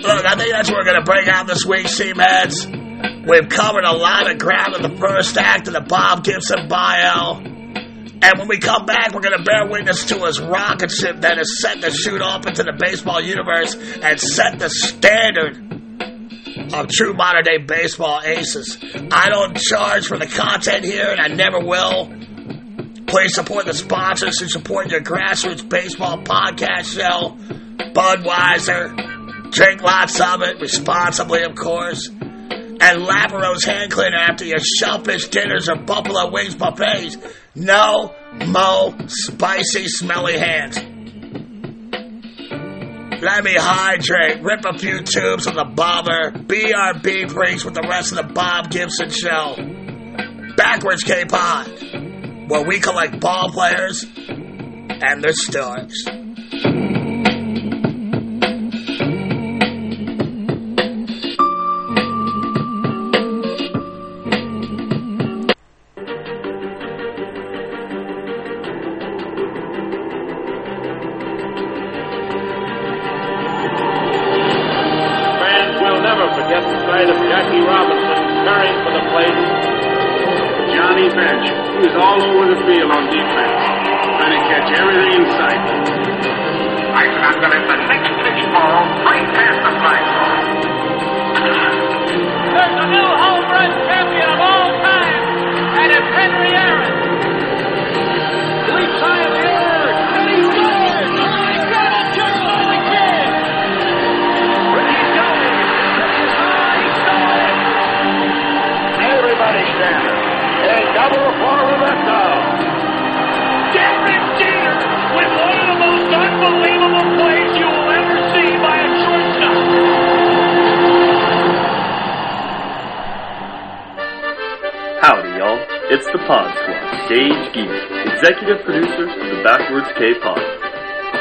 look, I think that's what we're going to bring out this week, Seamheads. We've covered a lot of ground in the first act of the Bob Gibson bio. And when we come back, we're going to bear witness to his rocket ship that is set to shoot off into the baseball universe and set the standard of true modern day baseball aces. I don't charge for the content here, and I never will. Please support the sponsors who support your grassroots baseball podcast show Budweiser. Drink lots of it, responsibly, of course and Lavero's hand cleaner after your shellfish dinners or buffalo wings buffets. No mo spicy, smelly hands. Let me hydrate, rip a few tubes of the bobber, BRB breaks with the rest of the Bob Gibson show. Backwards K-Pod, where we collect ball players and their stories. bench. He was all over the field on defense, trying to catch everything in sight. I found that at the next pitch ball, right past the fly. There's a new home run champion of all time, and it's Henry Aaron. Leaps high executive producer of the Backwards K-Pod.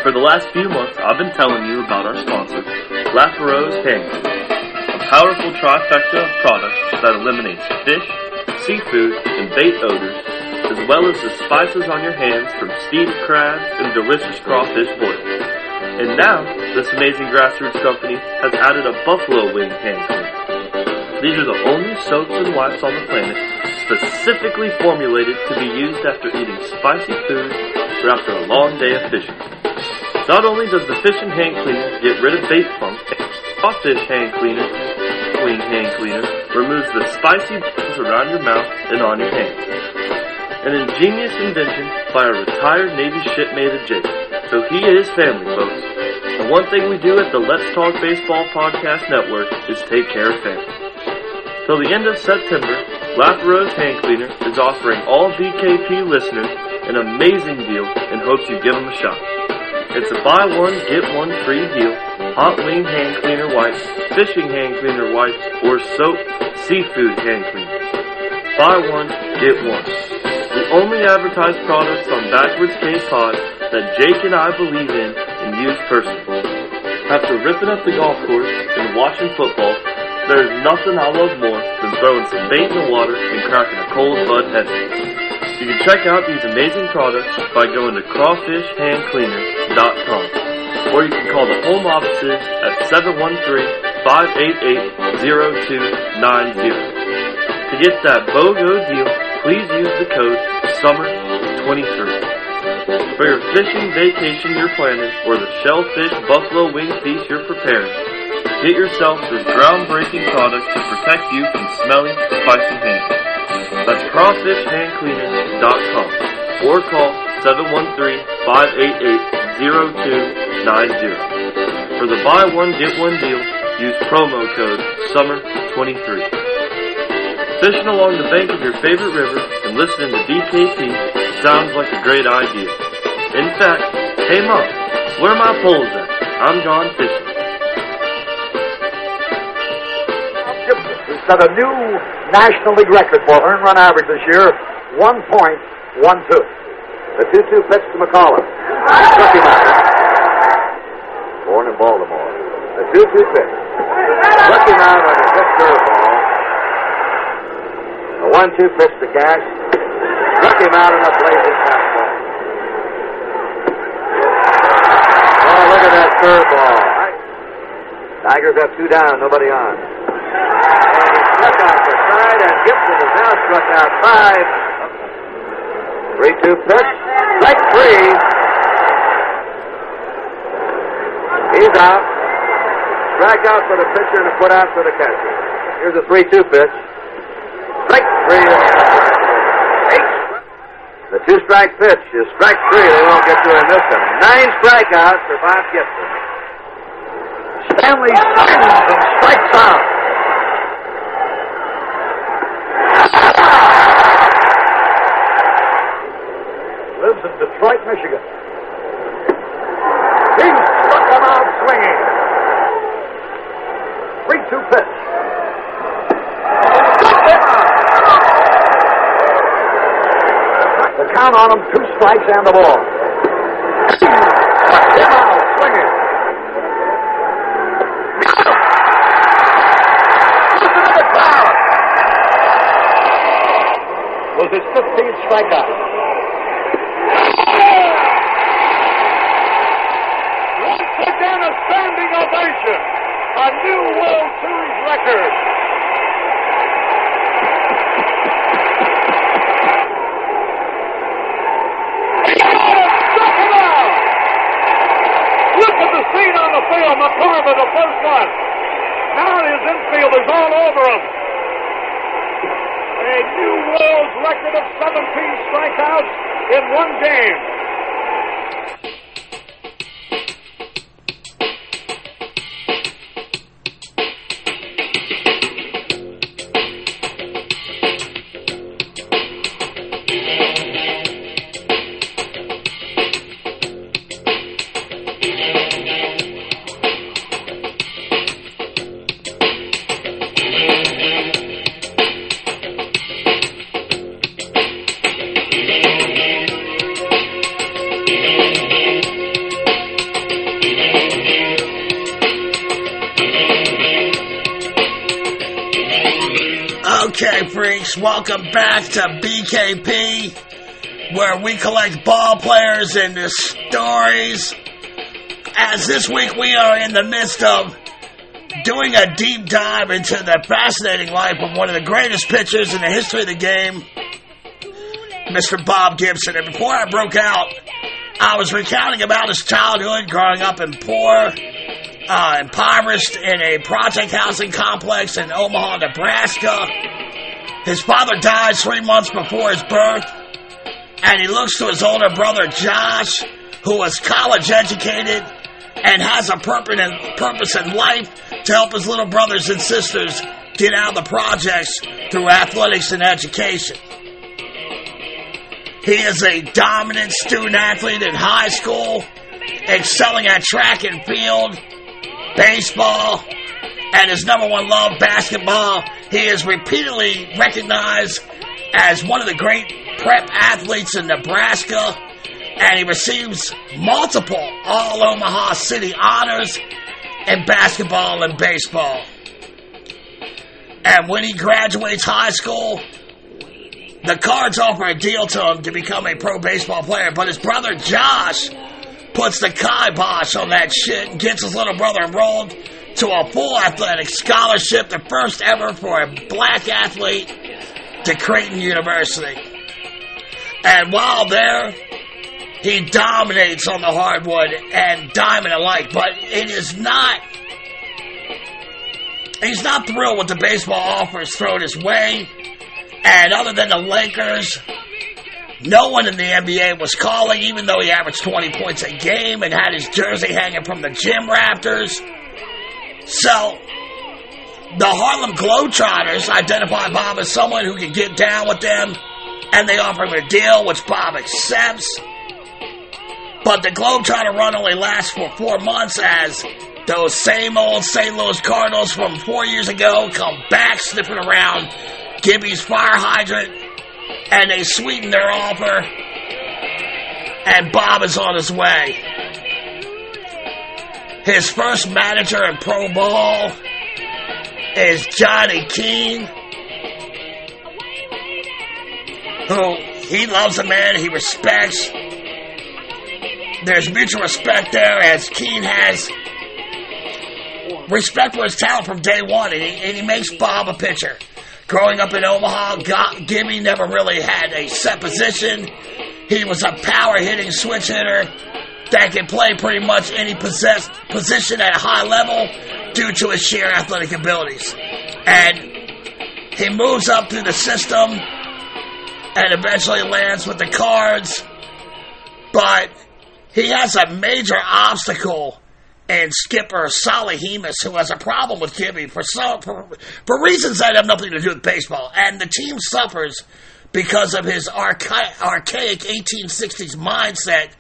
For the last few months, I've been telling you about our sponsor, Lafaro's Hand a powerful trifecta of products that eliminates fish, seafood, and bait odors, as well as the spices on your hands from steamed crabs and delicious crawfish boils. And now, this amazing grassroots company has added a buffalo wing hand cleaner. These are the only soaps and wipes on the planet specifically formulated to be used after eating spicy food or after a long day of fishing. Not only does the fish and hand cleaner get rid of bait funk, fish hand cleaner, clean hand cleaner removes the spicy bubbles around your mouth and on your hands. An ingenious invention by a retired Navy shipmate of Jake. So he is family, folks. The one thing we do at the Let's Talk Baseball Podcast Network is take care of family. Till the end of September, Rose Hand Cleaner is offering all BKP listeners an amazing deal and hopes you give them a shot. It's a buy one, get one free deal hot wing hand cleaner wipes, fishing hand cleaner wipes, or soap, seafood hand cleaner. Buy one, get one. Only advertise products on Backwards K Pod that Jake and I believe in and use personally. After ripping up the golf course and watching football, there's nothing I love more than throwing some bait in the water and cracking a cold Bud Heavy. You can check out these amazing products by going to crawfishhandcleaner.com or you can call the home offices at 713-588-0290. To get that BOGO deal, please use the code SUMMER23. For your fishing vacation you're planning or the shellfish buffalo wing feast you're preparing, get yourself this groundbreaking product to protect you from smelly, spicy hands. That's crawfishhandcleaner.com or call 713-588-0290. For the buy one get one deal, use promo code SUMMER23. Fishing along the bank of your favorite river listening to BKP sounds like a great idea. In fact, hey mom, where are my poles at? I'm gone fishing. Set a new National League record for earned run average this year, 1.12. The 2-2 pitch to McCollum. Took him out. Born in Baltimore. The 2-2 pitch. Took him out on a good curveball. The 1-2 pitch to Cash. Struck him out on a blazing fastball. Oh, look at that curveball. Tigers have two down, nobody on. And he struck out the side, and Gibson is now struck out five. 3-2 pitch. Strike three. He's out. Strike out for the pitcher and a put out for the catcher. Here's a 3-2 pitch. Strike three. The two strike pitch is strike three. They won't get to him this time. Nine strikeouts for Bob Gibson. Stanley swings strikes out. Lives in Detroit, Michigan. He struck him out swinging. 3 2 pitch. Struck him out. Count on him, two strikes and the ball. Struck him out swinging. was his 15th strikeout. Once again, a standing ovation. A new World Series record. Struck him out. Look at the scene on the field. McCormick, the first one. Now his infielders all over him a new world record of 17 strikeouts in one game. Welcome back to BKP, where we collect ball players and the stories. As this week we are in the midst of doing a deep dive into the fascinating life of one of the greatest pitchers in the history of the game, Mr. Bob Gibson. And before I broke out, I was recounting about his childhood growing up in poor, uh, impoverished in a project housing complex in Omaha, Nebraska. His father dies three months before his birth, and he looks to his older brother Josh, who was college educated and has a purpose in life to help his little brothers and sisters get out of the projects through athletics and education. He is a dominant student athlete in high school, excelling at track and field, baseball, and his number one love, basketball. He is repeatedly recognized as one of the great prep athletes in Nebraska, and he receives multiple All Omaha City honors in basketball and baseball. And when he graduates high school, the Cards offer a deal to him to become a pro baseball player, but his brother Josh puts the kibosh on that shit and gets his little brother enrolled to a full athletic scholarship, the first ever for a black athlete to Creighton University. And while there, he dominates on the hardwood and diamond alike, but it is not. He's not thrilled with the baseball offers thrown his way. And other than the Lakers, no one in the NBA was calling, even though he averaged 20 points a game and had his jersey hanging from the gym rafters. So, the Harlem Globetrotters identify Bob as someone who can get down with them, and they offer him a deal, which Bob accepts. But the Globetrotter run only lasts for four months as those same old St. Louis Cardinals from four years ago come back sniffing around Gibby's fire hydrant, and they sweeten their offer, and Bob is on his way. His first manager in pro ball is Johnny Keane, who he loves the man he respects. There's mutual respect there as Keane has respect for his talent from day one, and he, and he makes Bob a pitcher. Growing up in Omaha, Gibby never really had a set position. He was a power hitting switch hitter that could play pretty much any possessed position at a high level due to his sheer athletic abilities. And he moves up through the system and eventually lands with the cards. But he has a major obstacle and skipper Solly Hemus, who has a problem with Gibby for, so, for, for reasons that have nothing to do with baseball. And the team suffers because of his archa- archaic 1860s mindset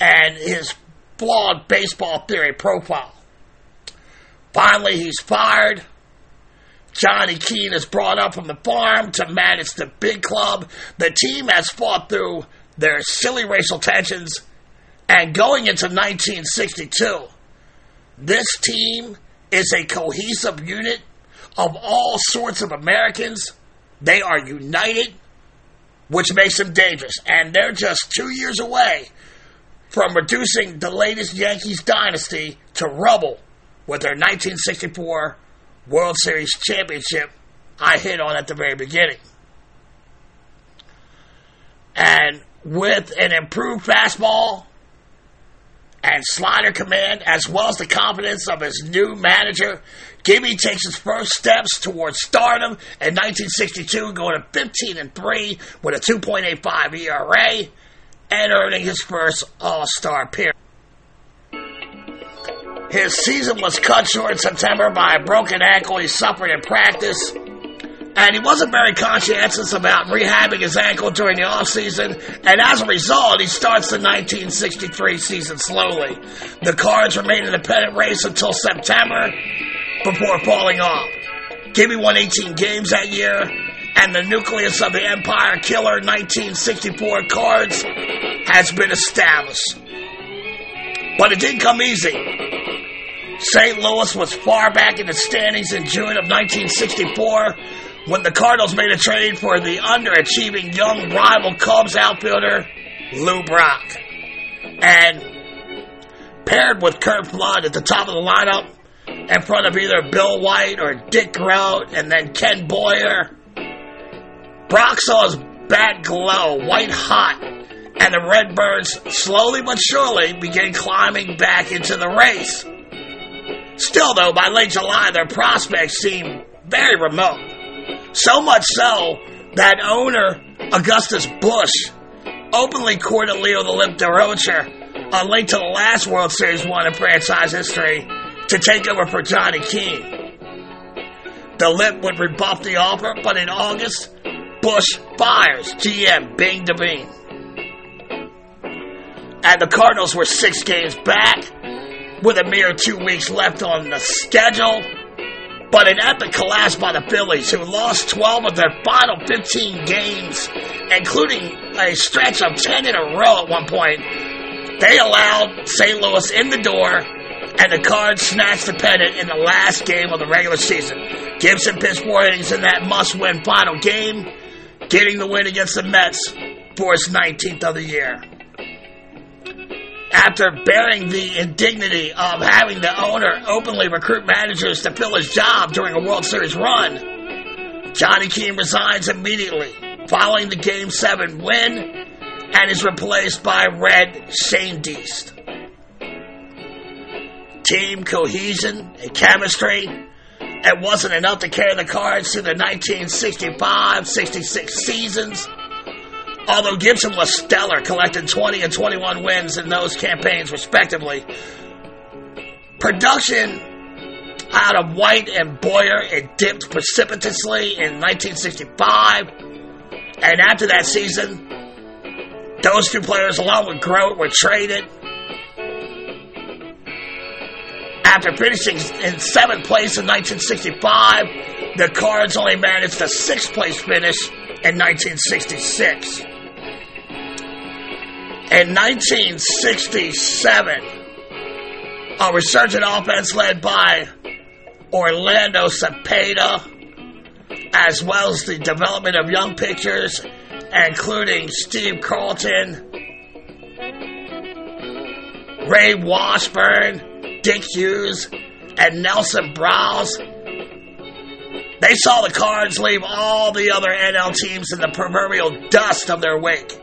and his flawed baseball theory profile. Finally, he's fired. Johnny Keane is brought up from the farm to manage the big club. The team has fought through their silly racial tensions, and going into 1962, this team is a cohesive unit of all sorts of Americans. They are united, which makes them dangerous. And they're just two years away from reducing the latest Yankees dynasty to rubble with their 1964 World Series championship I hit on at the very beginning. And with an improved fastball and slider command, as well as the confidence of his new manager, Gibby takes his first steps towards stardom in 1962, going to 15 and 3 with a 2.85 ERA and earning his first All Star appearance. His season was cut short in September by a broken ankle he suffered in practice. And he wasn't very conscientious about rehabbing his ankle during the offseason, and as a result, he starts the 1963 season slowly. The Cards remained in the pennant race until September before falling off. Gibby won 18 games that year, and the nucleus of the Empire Killer 1964 Cards has been established. But it didn't come easy. St. Louis was far back in the standings in June of 1964 when the Cardinals made a trade for the underachieving young rival Cubs outfielder Lou Brock. And paired with Curt Flood at the top of the lineup, in front of either Bill White or Dick Groat and then Ken Boyer, Brock saw bat glow white hot, and the Redbirds slowly but surely began climbing back into the race. Still, though, by late July, their prospects seemed very remote. So much so that owner Augustus Busch openly courted Leo the Lip Durocher, a link to the last World Series won in franchise history, to take over for Johnny Keane. The Lip would rebuff the offer, but in August, Busch fires GM Bing Devine. And the Cardinals were six games back with a mere two weeks left on the schedule. But an epic collapse by the Phillies, who lost 12 of their final 15 games, including a stretch of 10 in a row at one point. They allowed St. Louis in the door, and the Cards snatched the pennant in the last game of the regular season. Gibson pitched four innings in that must-win final game, getting the win against the Mets for his 19th of the year after bearing the indignity of having the owner openly recruit managers to fill his job during a World Series run, Johnny Keane resigns immediately following the Game 7 win and is replaced by Red Schoendienst. Team cohesion and chemistry. It wasn't enough to carry the cards through the 1965-66 seasons. Although Gibson was stellar, collecting 20 and 21 wins in those campaigns, respectively, production out of White and Boyer it dipped precipitously in 1965, and after that season, those two players, along with Groat, were traded. After finishing in seventh place in 1965, the Cards only managed a sixth place finish in 1966. In 1967, a resurgent offense led by Orlando Cepeda, as well as the development of young pitchers, including Steve Carlton, Ray Washburn, Dick Hughes, and Nelson Briles. They saw the Cards leave all the other NL teams in the proverbial dust of their wake.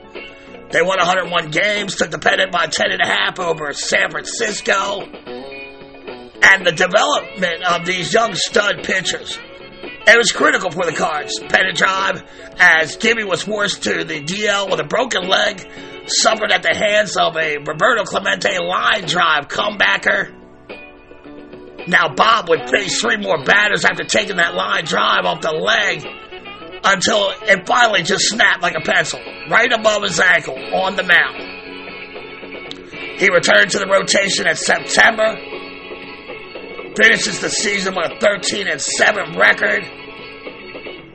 They won 101 games, took the pennant by 10.5 over San Francisco. And the development of these young stud pitchers. It was critical for the Cards. Pennant drive, as Gibby was forced to the DL with a broken leg, suffered at the hands of a Roberto Clemente line drive comebacker. Now Bob would face three more batters after taking that line drive off the leg until it finally just snapped like a pencil, right above his ankle on the mound. He returned to the rotation in September, finishes the season with a 13 and 7 record.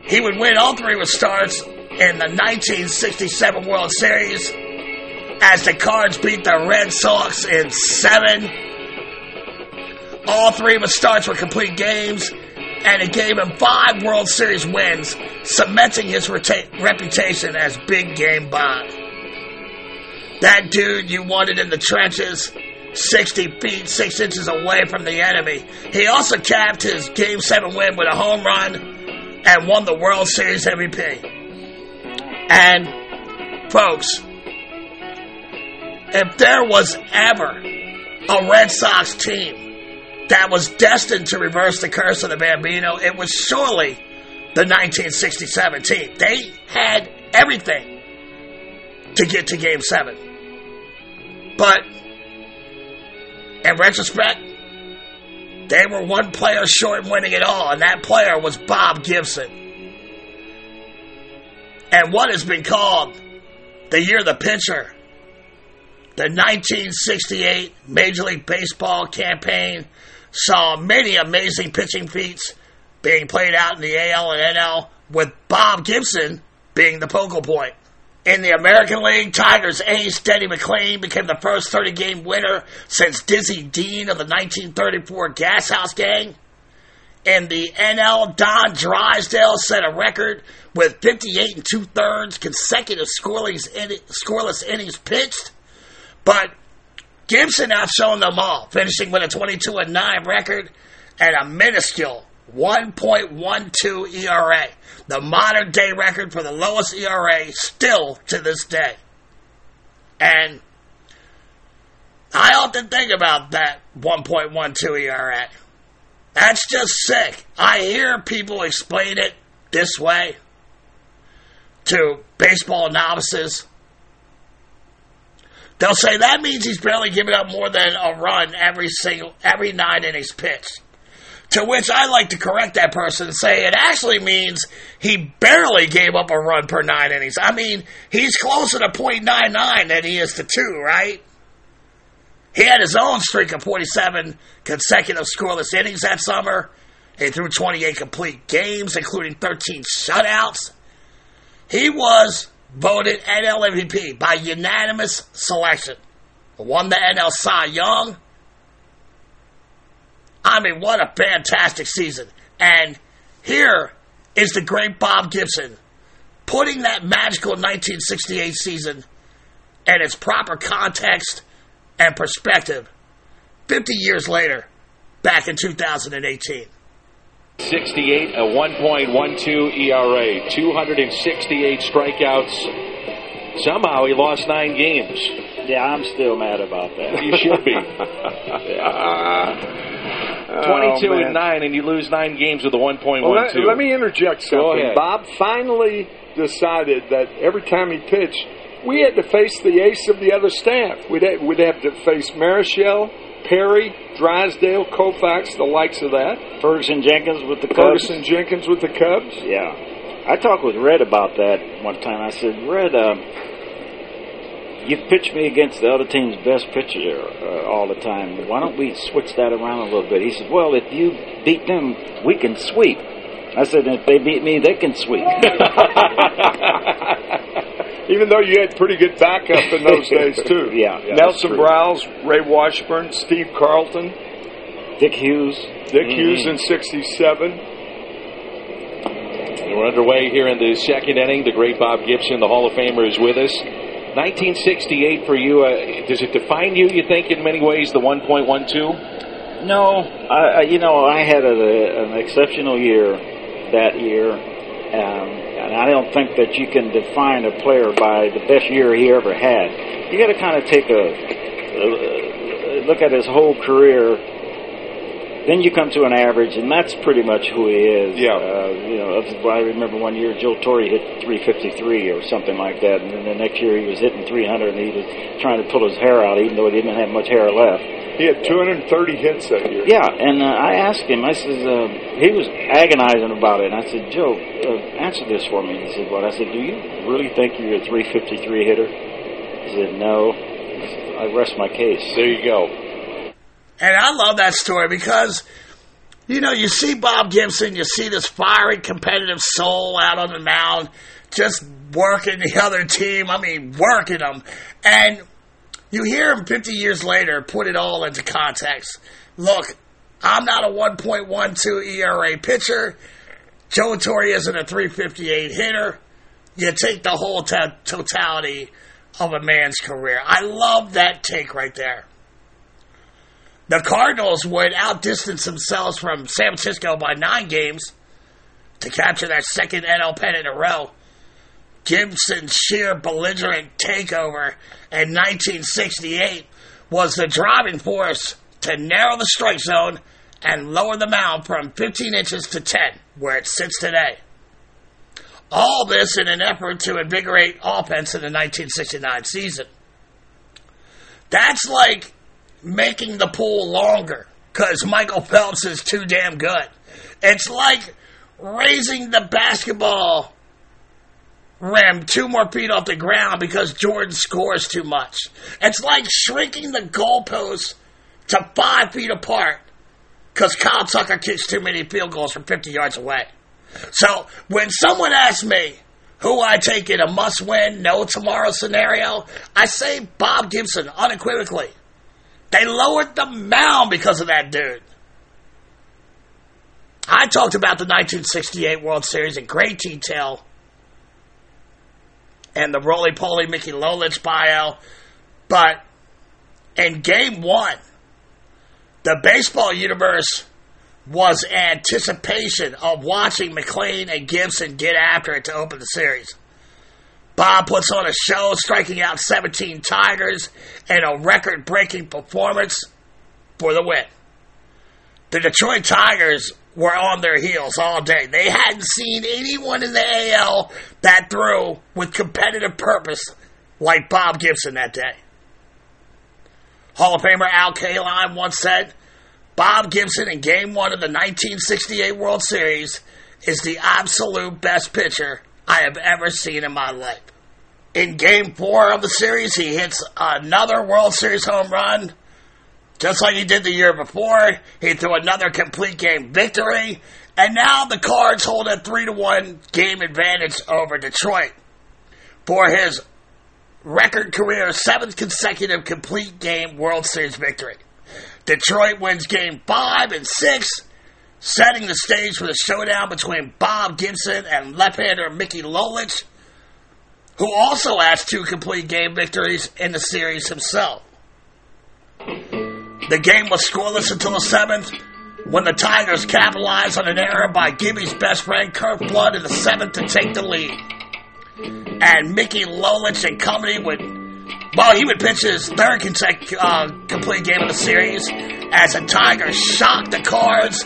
He would win all three with starts in the 1967 World Series as the Cards beat the Red Sox in seven. All three of his starts were complete games, and it gave him five World Series wins, cementing his reta- reputation as Big Game Bob. That dude you wanted in the trenches, 60 feet, 6 inches away from the enemy. He also capped his Game 7 win with a home run and won the World Series MVP. And, folks, if there was ever a Red Sox team that was destined to reverse the curse of the Bambino, it was surely the 1967 team. They had everything to get to Game 7. But, in retrospect, they were one player short of winning it all, and that player was Bob Gibson. And what has been called the year of the pitcher, the 1968 Major League Baseball campaign saw many amazing pitching feats being played out in the AL and NL, with Bob Gibson being the focal point. In the American League, Tigers ace Denny McLain became the first 30 game winner since Dizzy Dean of the 1934 Gas House Gang. In the NL, Don Drysdale set a record with 58 and two thirds consecutive scoreless innings pitched. But Gibson outshone them all, finishing with a 22 and 9 record and a minuscule 1.12 ERA, the modern day record for the lowest ERA still to this day. And I often think about that 1.12 ERA. That's just sick. I hear people explain it this way to baseball novices. They'll say that means he's barely giving up more than a run every single every nine innings pitched. To which I like to correct that person and say it actually means he barely gave up a run per nine innings. I mean, he's closer to .99 than he is to two, right? He had his own streak of 47 consecutive scoreless innings that summer. He threw 28 complete games, including 13 shutouts. He was voted NL MVP by unanimous selection. Won the NL Cy Young. I mean, what a fantastic season. And here is the great Bob Gibson putting that magical 1968 season in its proper context and perspective 50 years later, back in 2018. 68, a 1.12 ERA, 268 strikeouts. Somehow he lost nine games. Yeah, I'm still mad about that. You should be. Oh, 22 man. and 9, and you lose nine games with a 1.12. Well, let, let me interject something. Bob finally decided that every time he pitched, we had to face the ace of the other staff. We'd have, we'd have to face Marichal, Perry, Drysdale, Koufax, the likes of that. Ferguson Jenkins with the Cubs. Ferguson Jenkins with the Cubs. Yeah. I talked with Red about that one time. I said, Red, uh, you pitch me against the other team's best pitcher uh, all the time. Why don't we switch that around a little bit? He said, Well, if you beat them, we can sweep. I said, If they beat me, they can sweep. Even though you had pretty good backup in those days, too. Yeah, yeah, Nelson true. Browse, Ray Washburn, Steve Carlton, Dick Hughes. Dick Mhm. Hughes in 67. We're underway here in the second inning. The great Bob Gibson, the Hall of Famer, is with us. 1968 for you, uh, does it define you, you think, in many ways, the 1.12? No, I, I you know I had a, an exceptional year that year, um, and I don't think that you can define a player by the best year he ever had. You got to kind of take a, a look at his whole career. Then you come to an average, and that's pretty much who he is. Yeah. Uh, you know, I remember one year Joe Torre hit 353 or something like that, and then the next year he was hitting 300, and he was trying to pull his hair out, even though he didn't have much hair left. He had 230 hits that year. Yeah, and uh, I asked him. I says uh, he was agonizing about it. And I said, Joe, uh, answer this for me. He said, "What?" I said, "Do you really think you're a 353 hitter?" He said, "No." I said, I rest my case. There you go. And I love that story because, you know, you see Bob Gibson, you see this fiery, competitive soul out on the mound, just working the other team. I mean, working them. And you hear him 50 years later put it all into context. Look, I'm not a 1.12 ERA pitcher. Joe Torre isn't a 358 hitter. You take the whole to- totality of a man's career. I love that take right there. The Cardinals would outdistance themselves from San Francisco by nine games to capture that second NL pennant in a row. Gibson's sheer belligerent takeover in 1968 was the driving force to narrow the strike zone and lower the mound from 15 inches to 10, where it sits today. All this in an effort to invigorate offense in the 1969 season. That's like making the pool longer because Michael Phelps is too damn good. It's like raising the basketball rim two more feet off the ground because Jordan scores too much. It's like shrinking the goalposts to five feet apart because Kyle Tucker kicks too many field goals from 50 yards away. So when someone asks me who I take in a must win, no tomorrow scenario, I say Bob Gibson unequivocally. They lowered the mound because of that dude. I talked about the 1968 World Series in great detail and the roly poly Mickey Lolich bio, but in game one, the baseball universe was anticipation of watching McLain and Gibson get after it to open the series. Bob puts on a show, striking out 17 Tigers in a record breaking performance for the win. The Detroit Tigers were on their heels all day. They hadn't seen anyone in the AL that threw with competitive purpose like Bob Gibson that day. Hall of Famer Al Kaline once said, Bob Gibson in game one of the 1968 World Series is the absolute best pitcher I have ever seen in my life. In game four of the series, he hits another World Series home run Just like he did the year before, he threw another complete game victory, and now the Cards hold a 3 to 1 game advantage over Detroit for his record career seventh consecutive complete game World Series victory. Detroit wins game 5 and 6, setting the stage for the showdown between Bob Gibson and left-hander Mickey Lolich, who also has two complete game victories in the series himself. The game was scoreless until the seventh, when the Tigers capitalized on an error by Gibby's best friend Curt Flood in the seventh to take the lead. And Mickey Lolich and company would, well, he would pitch his third consecutive uh, complete game of the series as the Tigers shocked the Cards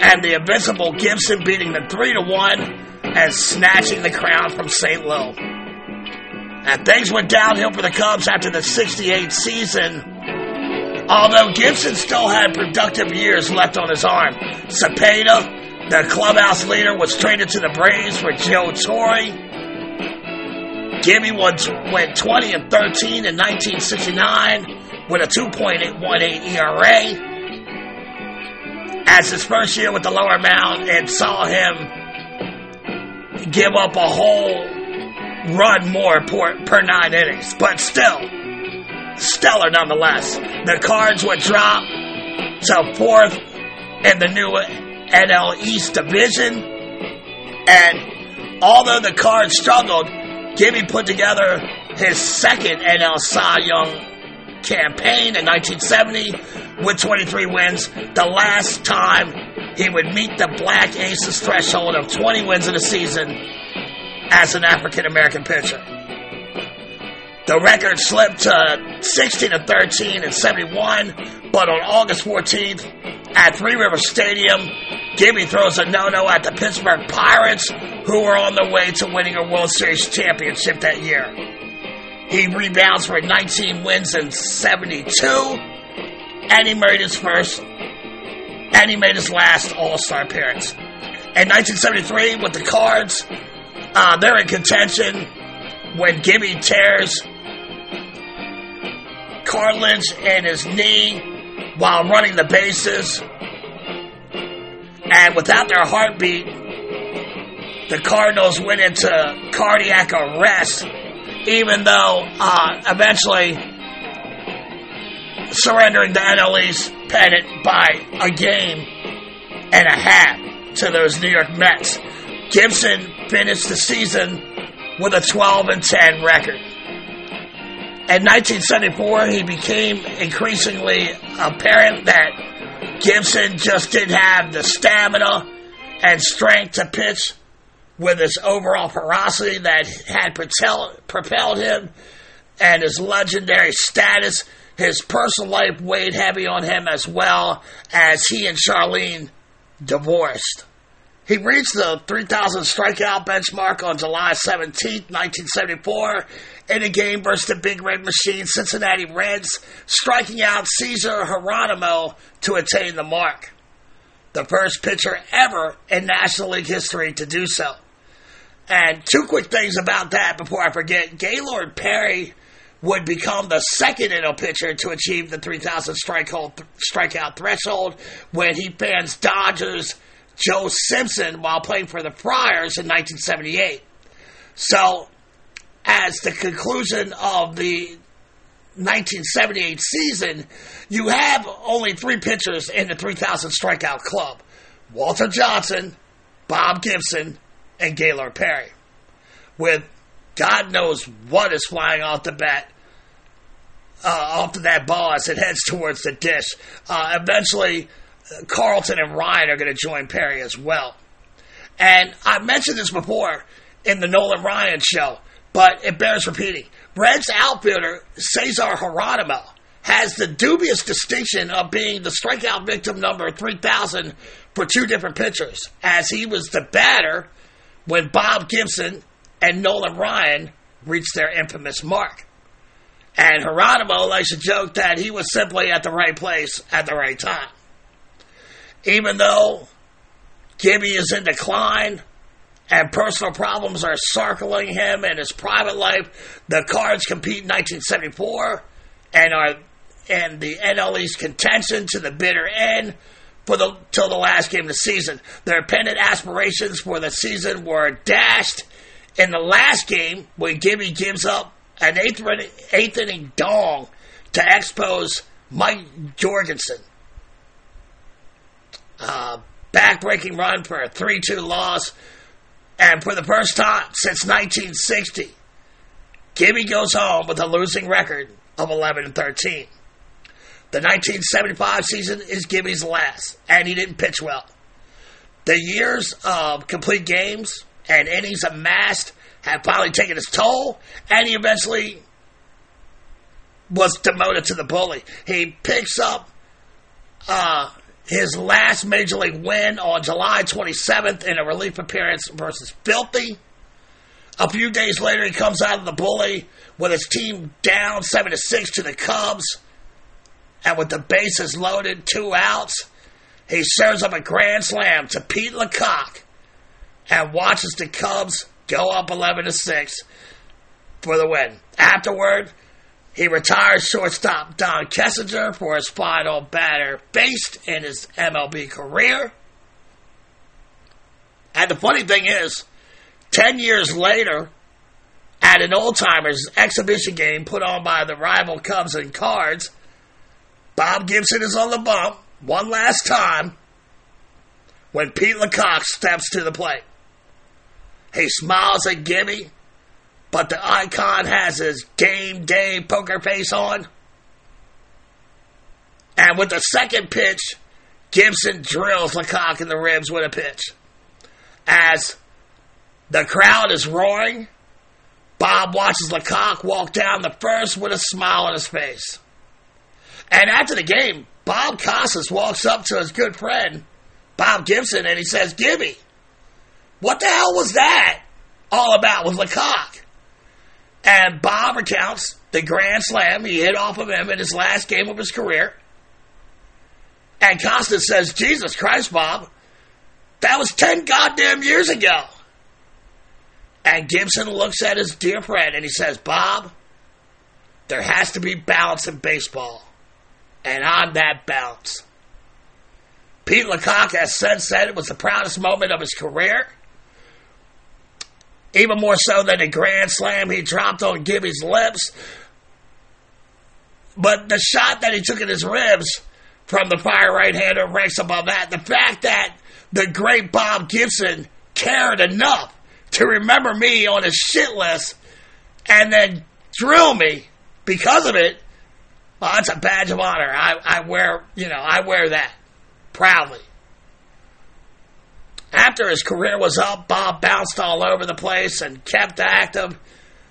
and the invincible Gibson beating them three to one and snatching the crown from St. Louis. And things went downhill for the Cubs after the 68 season Although Gibson still had productive years left on his arm, Cepeda, the clubhouse leader, was traded to the Braves for Joe Torre. Gibby went 20 and 13 in 1969 with a 2.818 ERA. As his first year with the lower mound, it saw him give up a whole run more per, per nine innings, but still stellar nonetheless. The Cards would drop to fourth in the new NL East division. And although the Cards struggled, Gibby put together his second NL Cy Young campaign in 1970 with 23 wins, the last time he would meet the Black Aces threshold of 20 wins in a season as an African American pitcher. The record slipped to 16 to 13 and 71, but on August 14th at Three River Stadium, Gibby throws a no-no at the Pittsburgh Pirates, who were on their way to winning a World Series championship that year. He rebounds for 19 wins in 72, and he made his first, and he made his last All-Star appearance. In 1973, with the Cards, uh, they're in contention when Gibby tears cartilage in his knee while running the bases. And without their heartbeat, the Cardinals went into cardiac arrest, even though uh, eventually surrendering the NL East pennant by a game and a half to those New York Mets. Gibson finished the season with a 12 and 10 record. In 1974, he became increasingly apparent that Gibson just didn't have the stamina and strength to pitch with his overall ferocity that had propelled him and his legendary status. His personal life weighed heavy on him as well as he and Charlene divorced. He reached the 3,000 strikeout benchmark on July 17, 1974, in a game versus the Big Red Machine Cincinnati Reds, striking out Cesar Geronimo to attain the mark. The first pitcher ever in National League history to do so. And two quick things about that before I forget. Gaylord Perry would become the second NL pitcher to achieve the 3,000 strikeout threshold when he fans Dodgers Joe Simpson while playing for the Friars in 1978. So, as the conclusion of the 1978 season, you have only three pitchers in the 3,000 strikeout club Walter Johnson, Bob Gibson, and Gaylord Perry. With God knows what is flying off the bat. Uh, off of that ball as it heads towards the dish. Uh, eventually, Carlton and Ryan are going to join Perry as well. And I mentioned this before in the Nolan Ryan show, but it bears repeating. Reds outfielder Cesar Geronimo has the dubious distinction of being the strikeout victim number 3,000 for two different pitchers, as he was the batter when Bob Gibson and Nolan Ryan reached their infamous mark. And Geronimo likes to joke that he was simply at the right place at the right time even though Gibby is in decline and personal problems are circling him in his private life, the Cards compete in 1974 and are in the NLE's contention to the bitter end for the till the last game of the season. Their pennant aspirations for the season were dashed in the last game when Gibby gives up an eighth, eighth inning dong to Expos Mike Jorgensen. Uh, backbreaking run for a 3 2 loss. And for the first time since 1960, Gibby goes home with a losing record of 11 and 13. The 1975 season is Gibby's last, and he didn't pitch well. The years of complete games and innings amassed had finally taken its toll, and he eventually was demoted to the bully. He picks up uh, his last major league win on July 27th in a relief appearance versus Philly. A few days later, he comes out of the bully with his team down seven to six to the Cubs, and with the bases loaded, two outs, he serves up a grand slam to Pete LaCock and watches the Cubs go up eleven to six for the win. Afterward, he retires shortstop Don Kessinger for his final batter faced in his MLB career. And the funny thing is, 10 years later, at an old timers exhibition game put on by the rival Cubs and Cards, Bob Gibson is on the bump one last time when Pete LaCock steps to the plate. He smiles at Gibby but the icon has his game day poker face on. And with the second pitch, Gibson drills LaCock in the ribs with a pitch. As the crowd is roaring, Bob watches LaCock walk down the first with a smile on his face. And after the game, Bob Costas walks up to his good friend, Bob Gibson, and he says, Gibby, what the hell was that all about with LaCock? And Bob recounts the grand slam he hit off of him in his last game of his career. And Costas says, Jesus Christ, Bob, that was 10 goddamn years ago. And Gibson looks at his dear friend and he says, Bob, there has to be balance in baseball. And I'm that balance. Pete LaCock has since said it was the proudest moment of his career even more so than the grand slam he dropped on Gibby's lips. But the shot that he took in his ribs from the fire right hander ranks above that. The fact that the great Bob Gibson cared enough to remember me on his shit list and then drill me because of it, well, that's a badge of honor. I, I wear, you know, I wear that proudly. After his career was up, Bob bounced all over the place and kept active.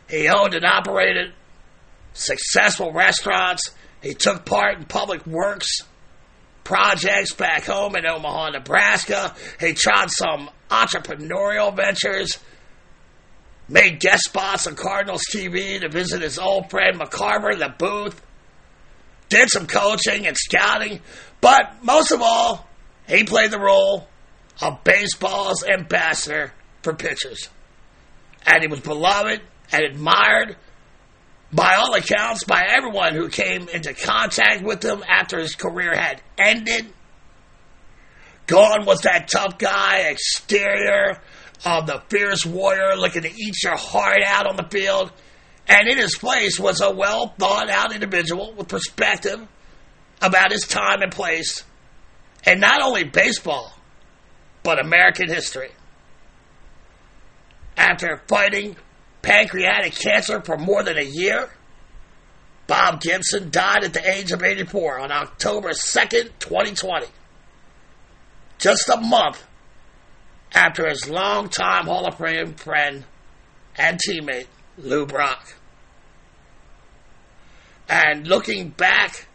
He owned and operated successful restaurants. He took part in public works projects back home in Omaha, Nebraska. He tried some entrepreneurial ventures, made guest spots on Cardinals TV to visit his old friend McCarver in the booth, did some coaching and scouting, but most of all, he played the role a baseball's ambassador for pitchers. And he was beloved and admired by all accounts by everyone who came into contact with him after his career had ended. Gone was that tough guy exterior of the fierce warrior looking to eat your heart out on the field. And in his place was a well thought out individual with perspective about his time and place. And not only baseball, but American history. After fighting pancreatic cancer for more than a year, Bob Gibson died at the age of 84 on October 2nd, 2020. Just a month after his longtime Hall of Fame friend and teammate, Lou Brock. And looking back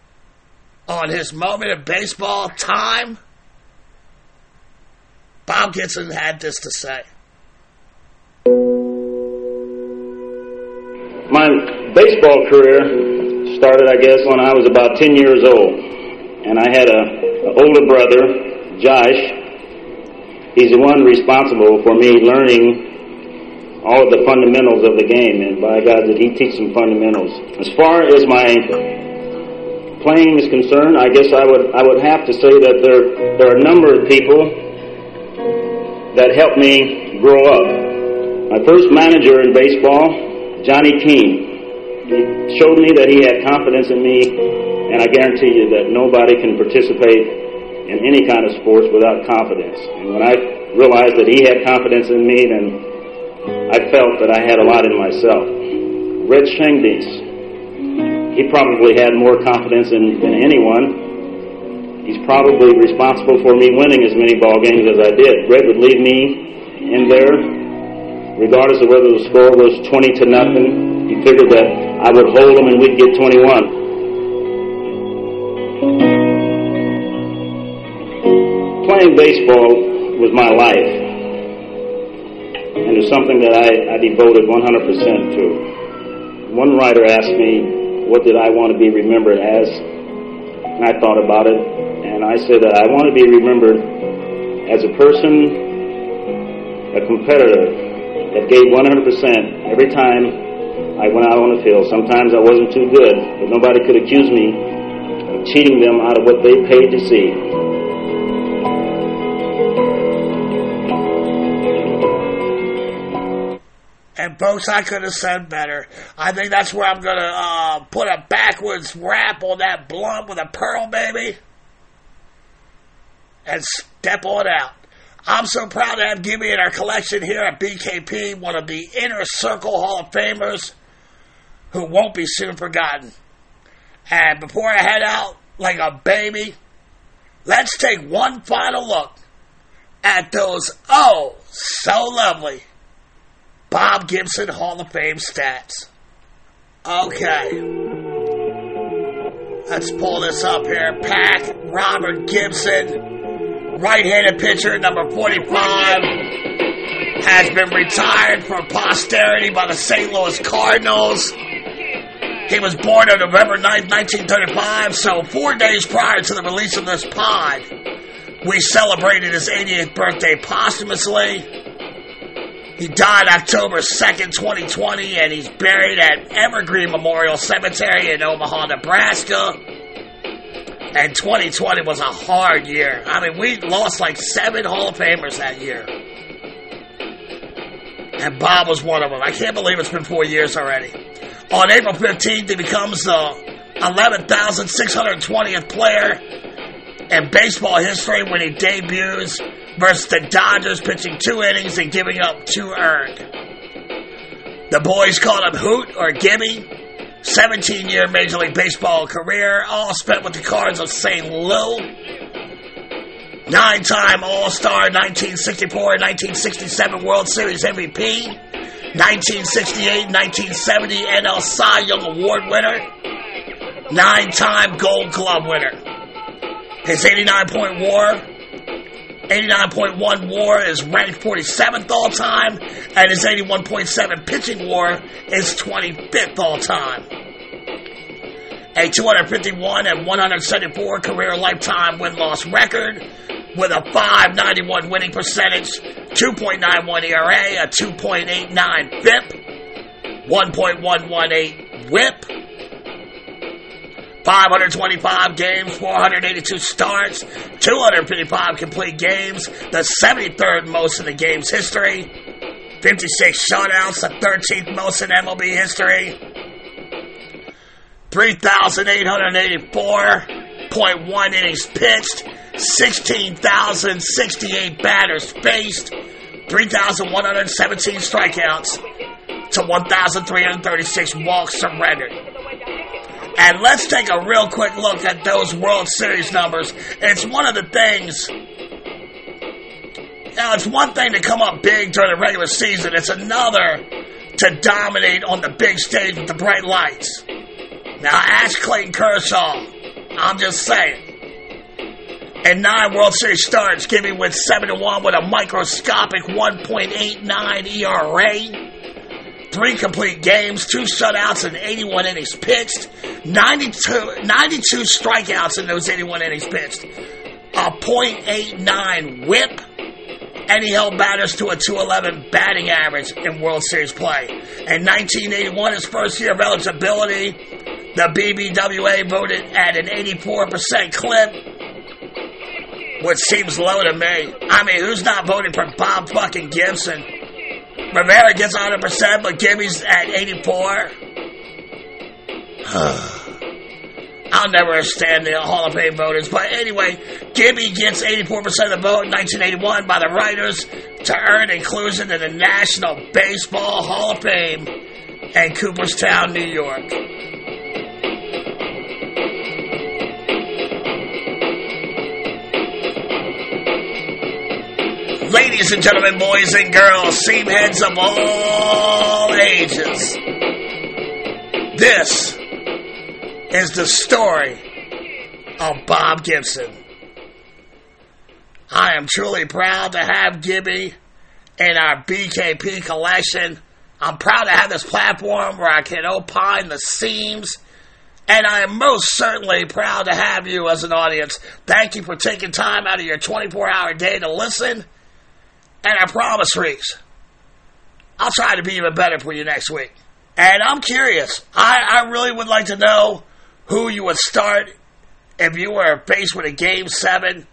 on his moment of baseball time, Bob Gibson had this to say. My baseball career started, I guess, when I was about 10 years old. And I had an older brother, Josh. He's the one responsible for me learning all of the fundamentals of the game. And by God, did he teach some fundamentals. As far as my playing is concerned, I guess I would I would have to say that there there are a number of people that helped me grow up. My first manager in baseball, Johnny Keane, he showed me that he had confidence in me, and I guarantee you that nobody can participate in any kind of sports without confidence. And when I realized that he had confidence in me, then I felt that I had a lot in myself. Red Schoendienst, he probably had more confidence in, than anyone. He's probably responsible for me winning as many ball games as I did. Red would leave me in there, regardless of whether the score was 20 to nothing. He figured that I would hold them and we'd get 21. Playing baseball was my life, and it's something that I, I devoted 100% to. One writer asked me, What did I want to be remembered as? And I thought about it, and I said that I want to be remembered as a person, a competitor that gave 100% every time I went out on the field. Sometimes I wasn't too good, but nobody could accuse me of cheating them out of what they paid to see. And folks, I could have said better. I think that's where I'm gonna uh, put a backwards wrap on that blunt with a pearl, baby, and step on out. I'm so proud to have Gibby in our collection here at BKP, one of the inner circle Hall of Famers who won't be soon forgotten. And before I head out like a baby, let's take one final look at those oh so lovely Bob Gibson Hall of Fame stats. Okay. Let's pull this up here. Pack, Robert Gibson, right-handed pitcher, number 45, has been retired from posterity by the St. Louis Cardinals. He was born on November 9th, 1935, so four days prior to the release of this pod, we celebrated his 88th birthday posthumously. He died October 2nd, 2020, and he's buried at Evergreen Memorial Cemetery in Omaha, Nebraska. And 2020 was a hard year. I mean, we lost like seven Hall of Famers that year. And Bob was one of them. I can't believe it's been four years already. On April 15th, he becomes the 11,620th player in baseball history when he debuts versus the Dodgers, pitching two innings and giving up two earned. The boys called him Hoot or Gibby. 17 year Major League Baseball career, all spent with the Cards of St. Louis. Nine time All Star, 1964 1967 World Series MVP. 1968 1970 NL Cy Young Award winner. Nine time Gold Glove winner. His 89 point war 89.1 war is ranked 47th all time, and his 81.7 pitching war is 25th all time. A 251 and 174 career lifetime win loss record with a 591 winning percentage, 2.91 ERA, a 2.89 FIP, 1.118 WHIP. 525 games, 482 starts, 255 complete games, the 73rd most in the game's history, 56 shutouts, the 13th most in MLB history, 3,884.1 innings pitched, 16,068 batters faced, 3,117 strikeouts to 1,336 walks surrendered. And let's take a real quick look at those World Series numbers. It's one of the things. Now, it's one thing to come up big during the regular season, it's another to dominate on the big stage with the bright lights. Now, ask Clayton Kershaw. I'm just saying. And nine World Series starts, giving with 7 to 1 with a microscopic 1.89 ERA three complete games, two shutouts, and 81 innings pitched. 92, 92 strikeouts in those 81 innings pitched. A .89 whip. And he held batters to a 211 batting average in World Series play. In 1981, his first year of eligibility, The BBWA voted at an 84% clip, which seems low to me. I mean, who's not voting for Bob fucking Gibson? Rivera gets 100%, but Gibby's at 84. I'll never understand the Hall of Fame voters. But anyway, Gibby gets 84% of the vote in 1981 by the writers to earn inclusion in the National Baseball Hall of Fame in Cooperstown, New York. Ladies and gentlemen, boys and girls, seam heads of all ages, this is the story of Bob Gibson. I am truly proud to have Gibby in our BKP collection. I'm proud to have this platform where I can opine the seams. And I am most certainly proud to have you as an audience. Thank you for taking time out of your 24 hour day to listen. And I promise, Reese, I'll try to be even better for you next week. And I'm curious. I, I really would like to know who you would start if you were faced with a game seven.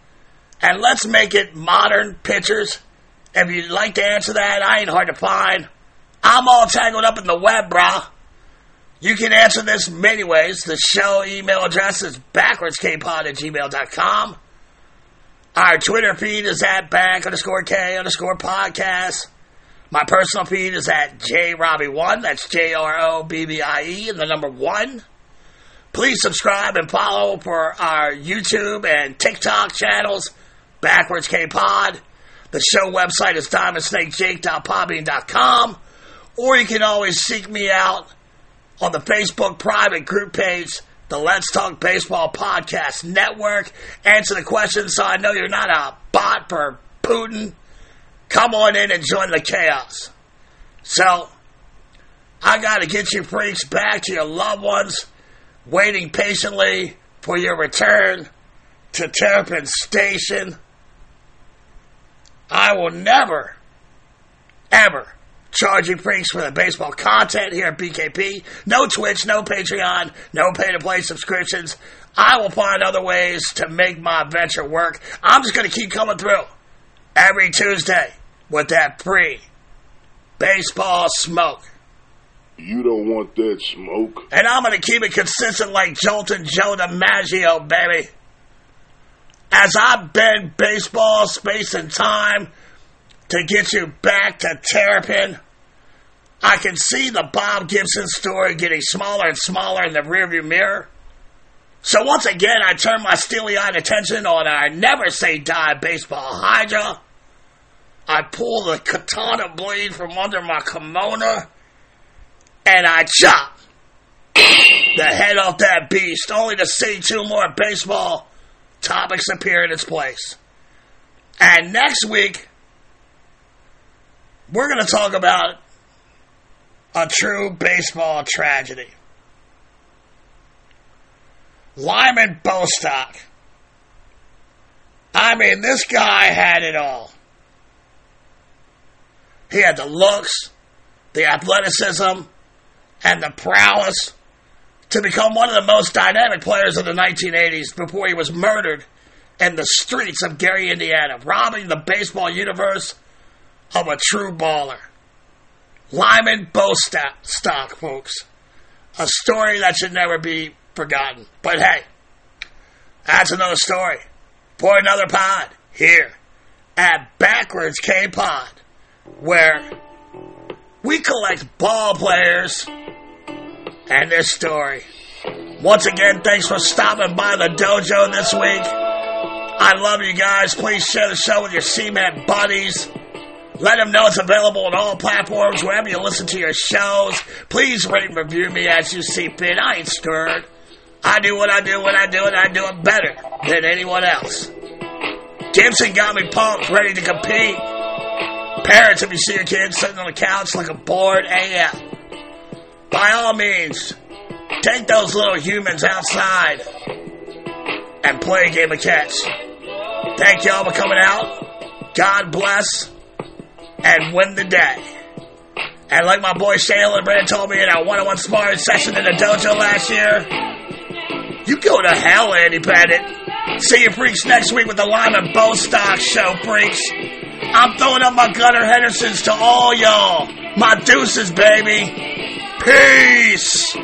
And let's make it modern pitchers. If you'd like to answer that, I ain't hard to find. I'm all tangled up in the web, brah. You can answer this many ways. The show email address is backwardskpod at gmail.com. Our Twitter feed is at back underscore K underscore podcast. My personal feed is at JRobbie1. That's J R O B B I E and the number one. Please subscribe and follow for our YouTube and TikTok channels, Backwards K Pod. The show website is diamondsnakejake.podbean.com. Or you can always seek me out on the Facebook private group page, the Let's Talk Baseball Podcast Network. Answer the questions so I know you're not a bot for Putin. Come on in and join the chaos. So, I got to get you freaks back to your loved ones, waiting patiently for your return to Terrapin Station. I will never, ever charge you freaks for the baseball content here at BKP. No Twitch, no Patreon, no pay to play subscriptions. I will find other ways to make my venture work. I'm just going to keep coming through every Tuesday with that free baseball smoke. You don't want that smoke. And I'm going to keep it consistent like Joltin' Joe DiMaggio, baby. As I bend baseball, space, and time to get you back to Terrapin, I can see the Bob Gibson story getting smaller and smaller in the rearview mirror. So once again, I turn my steely-eyed attention on our never say die baseball hydra. I pull the katana blade from under my kimono and I chop the head off that beast, only to see two more baseball topics appear in its place. And next week, we're going to talk about a true baseball tragedy. Lyman Bostock. I mean, this guy had it all. He had the looks, the athleticism, and the prowess to become one of the most dynamic players of the 1980s before he was murdered in the streets of Gary, Indiana, robbing the baseball universe of a true baller. Lyman Bostock, folks. A story that should never be forgotten. But hey, that's another story for another pod here at Backwards K Pod, where we collect ball players and their story. Once again, thanks for stopping by the dojo this week. I love you guys. Please share the show with your cement buddies. Let them know it's available on all platforms, wherever you listen to your shows. Please rate and review me as you see fit. I ain't scared. I do what I do when I do it, I do it better than anyone else. Gibson got me pumped, ready to compete. Parents, if you see your kid sitting on the couch like a bored AF, by all means, take those little humans outside and play a game of catch. Thank y'all for coming out. God bless and win the day. And like my boy Shaylin Brand told me in our one on one sparring session in the dojo last year, you go to hell, Andy Pettitte. See you freaks next week with the Lyman Bostock Show, freaks. I'm throwing up my Gunnar Hendersons to all y'all. My deuces, baby. Peace.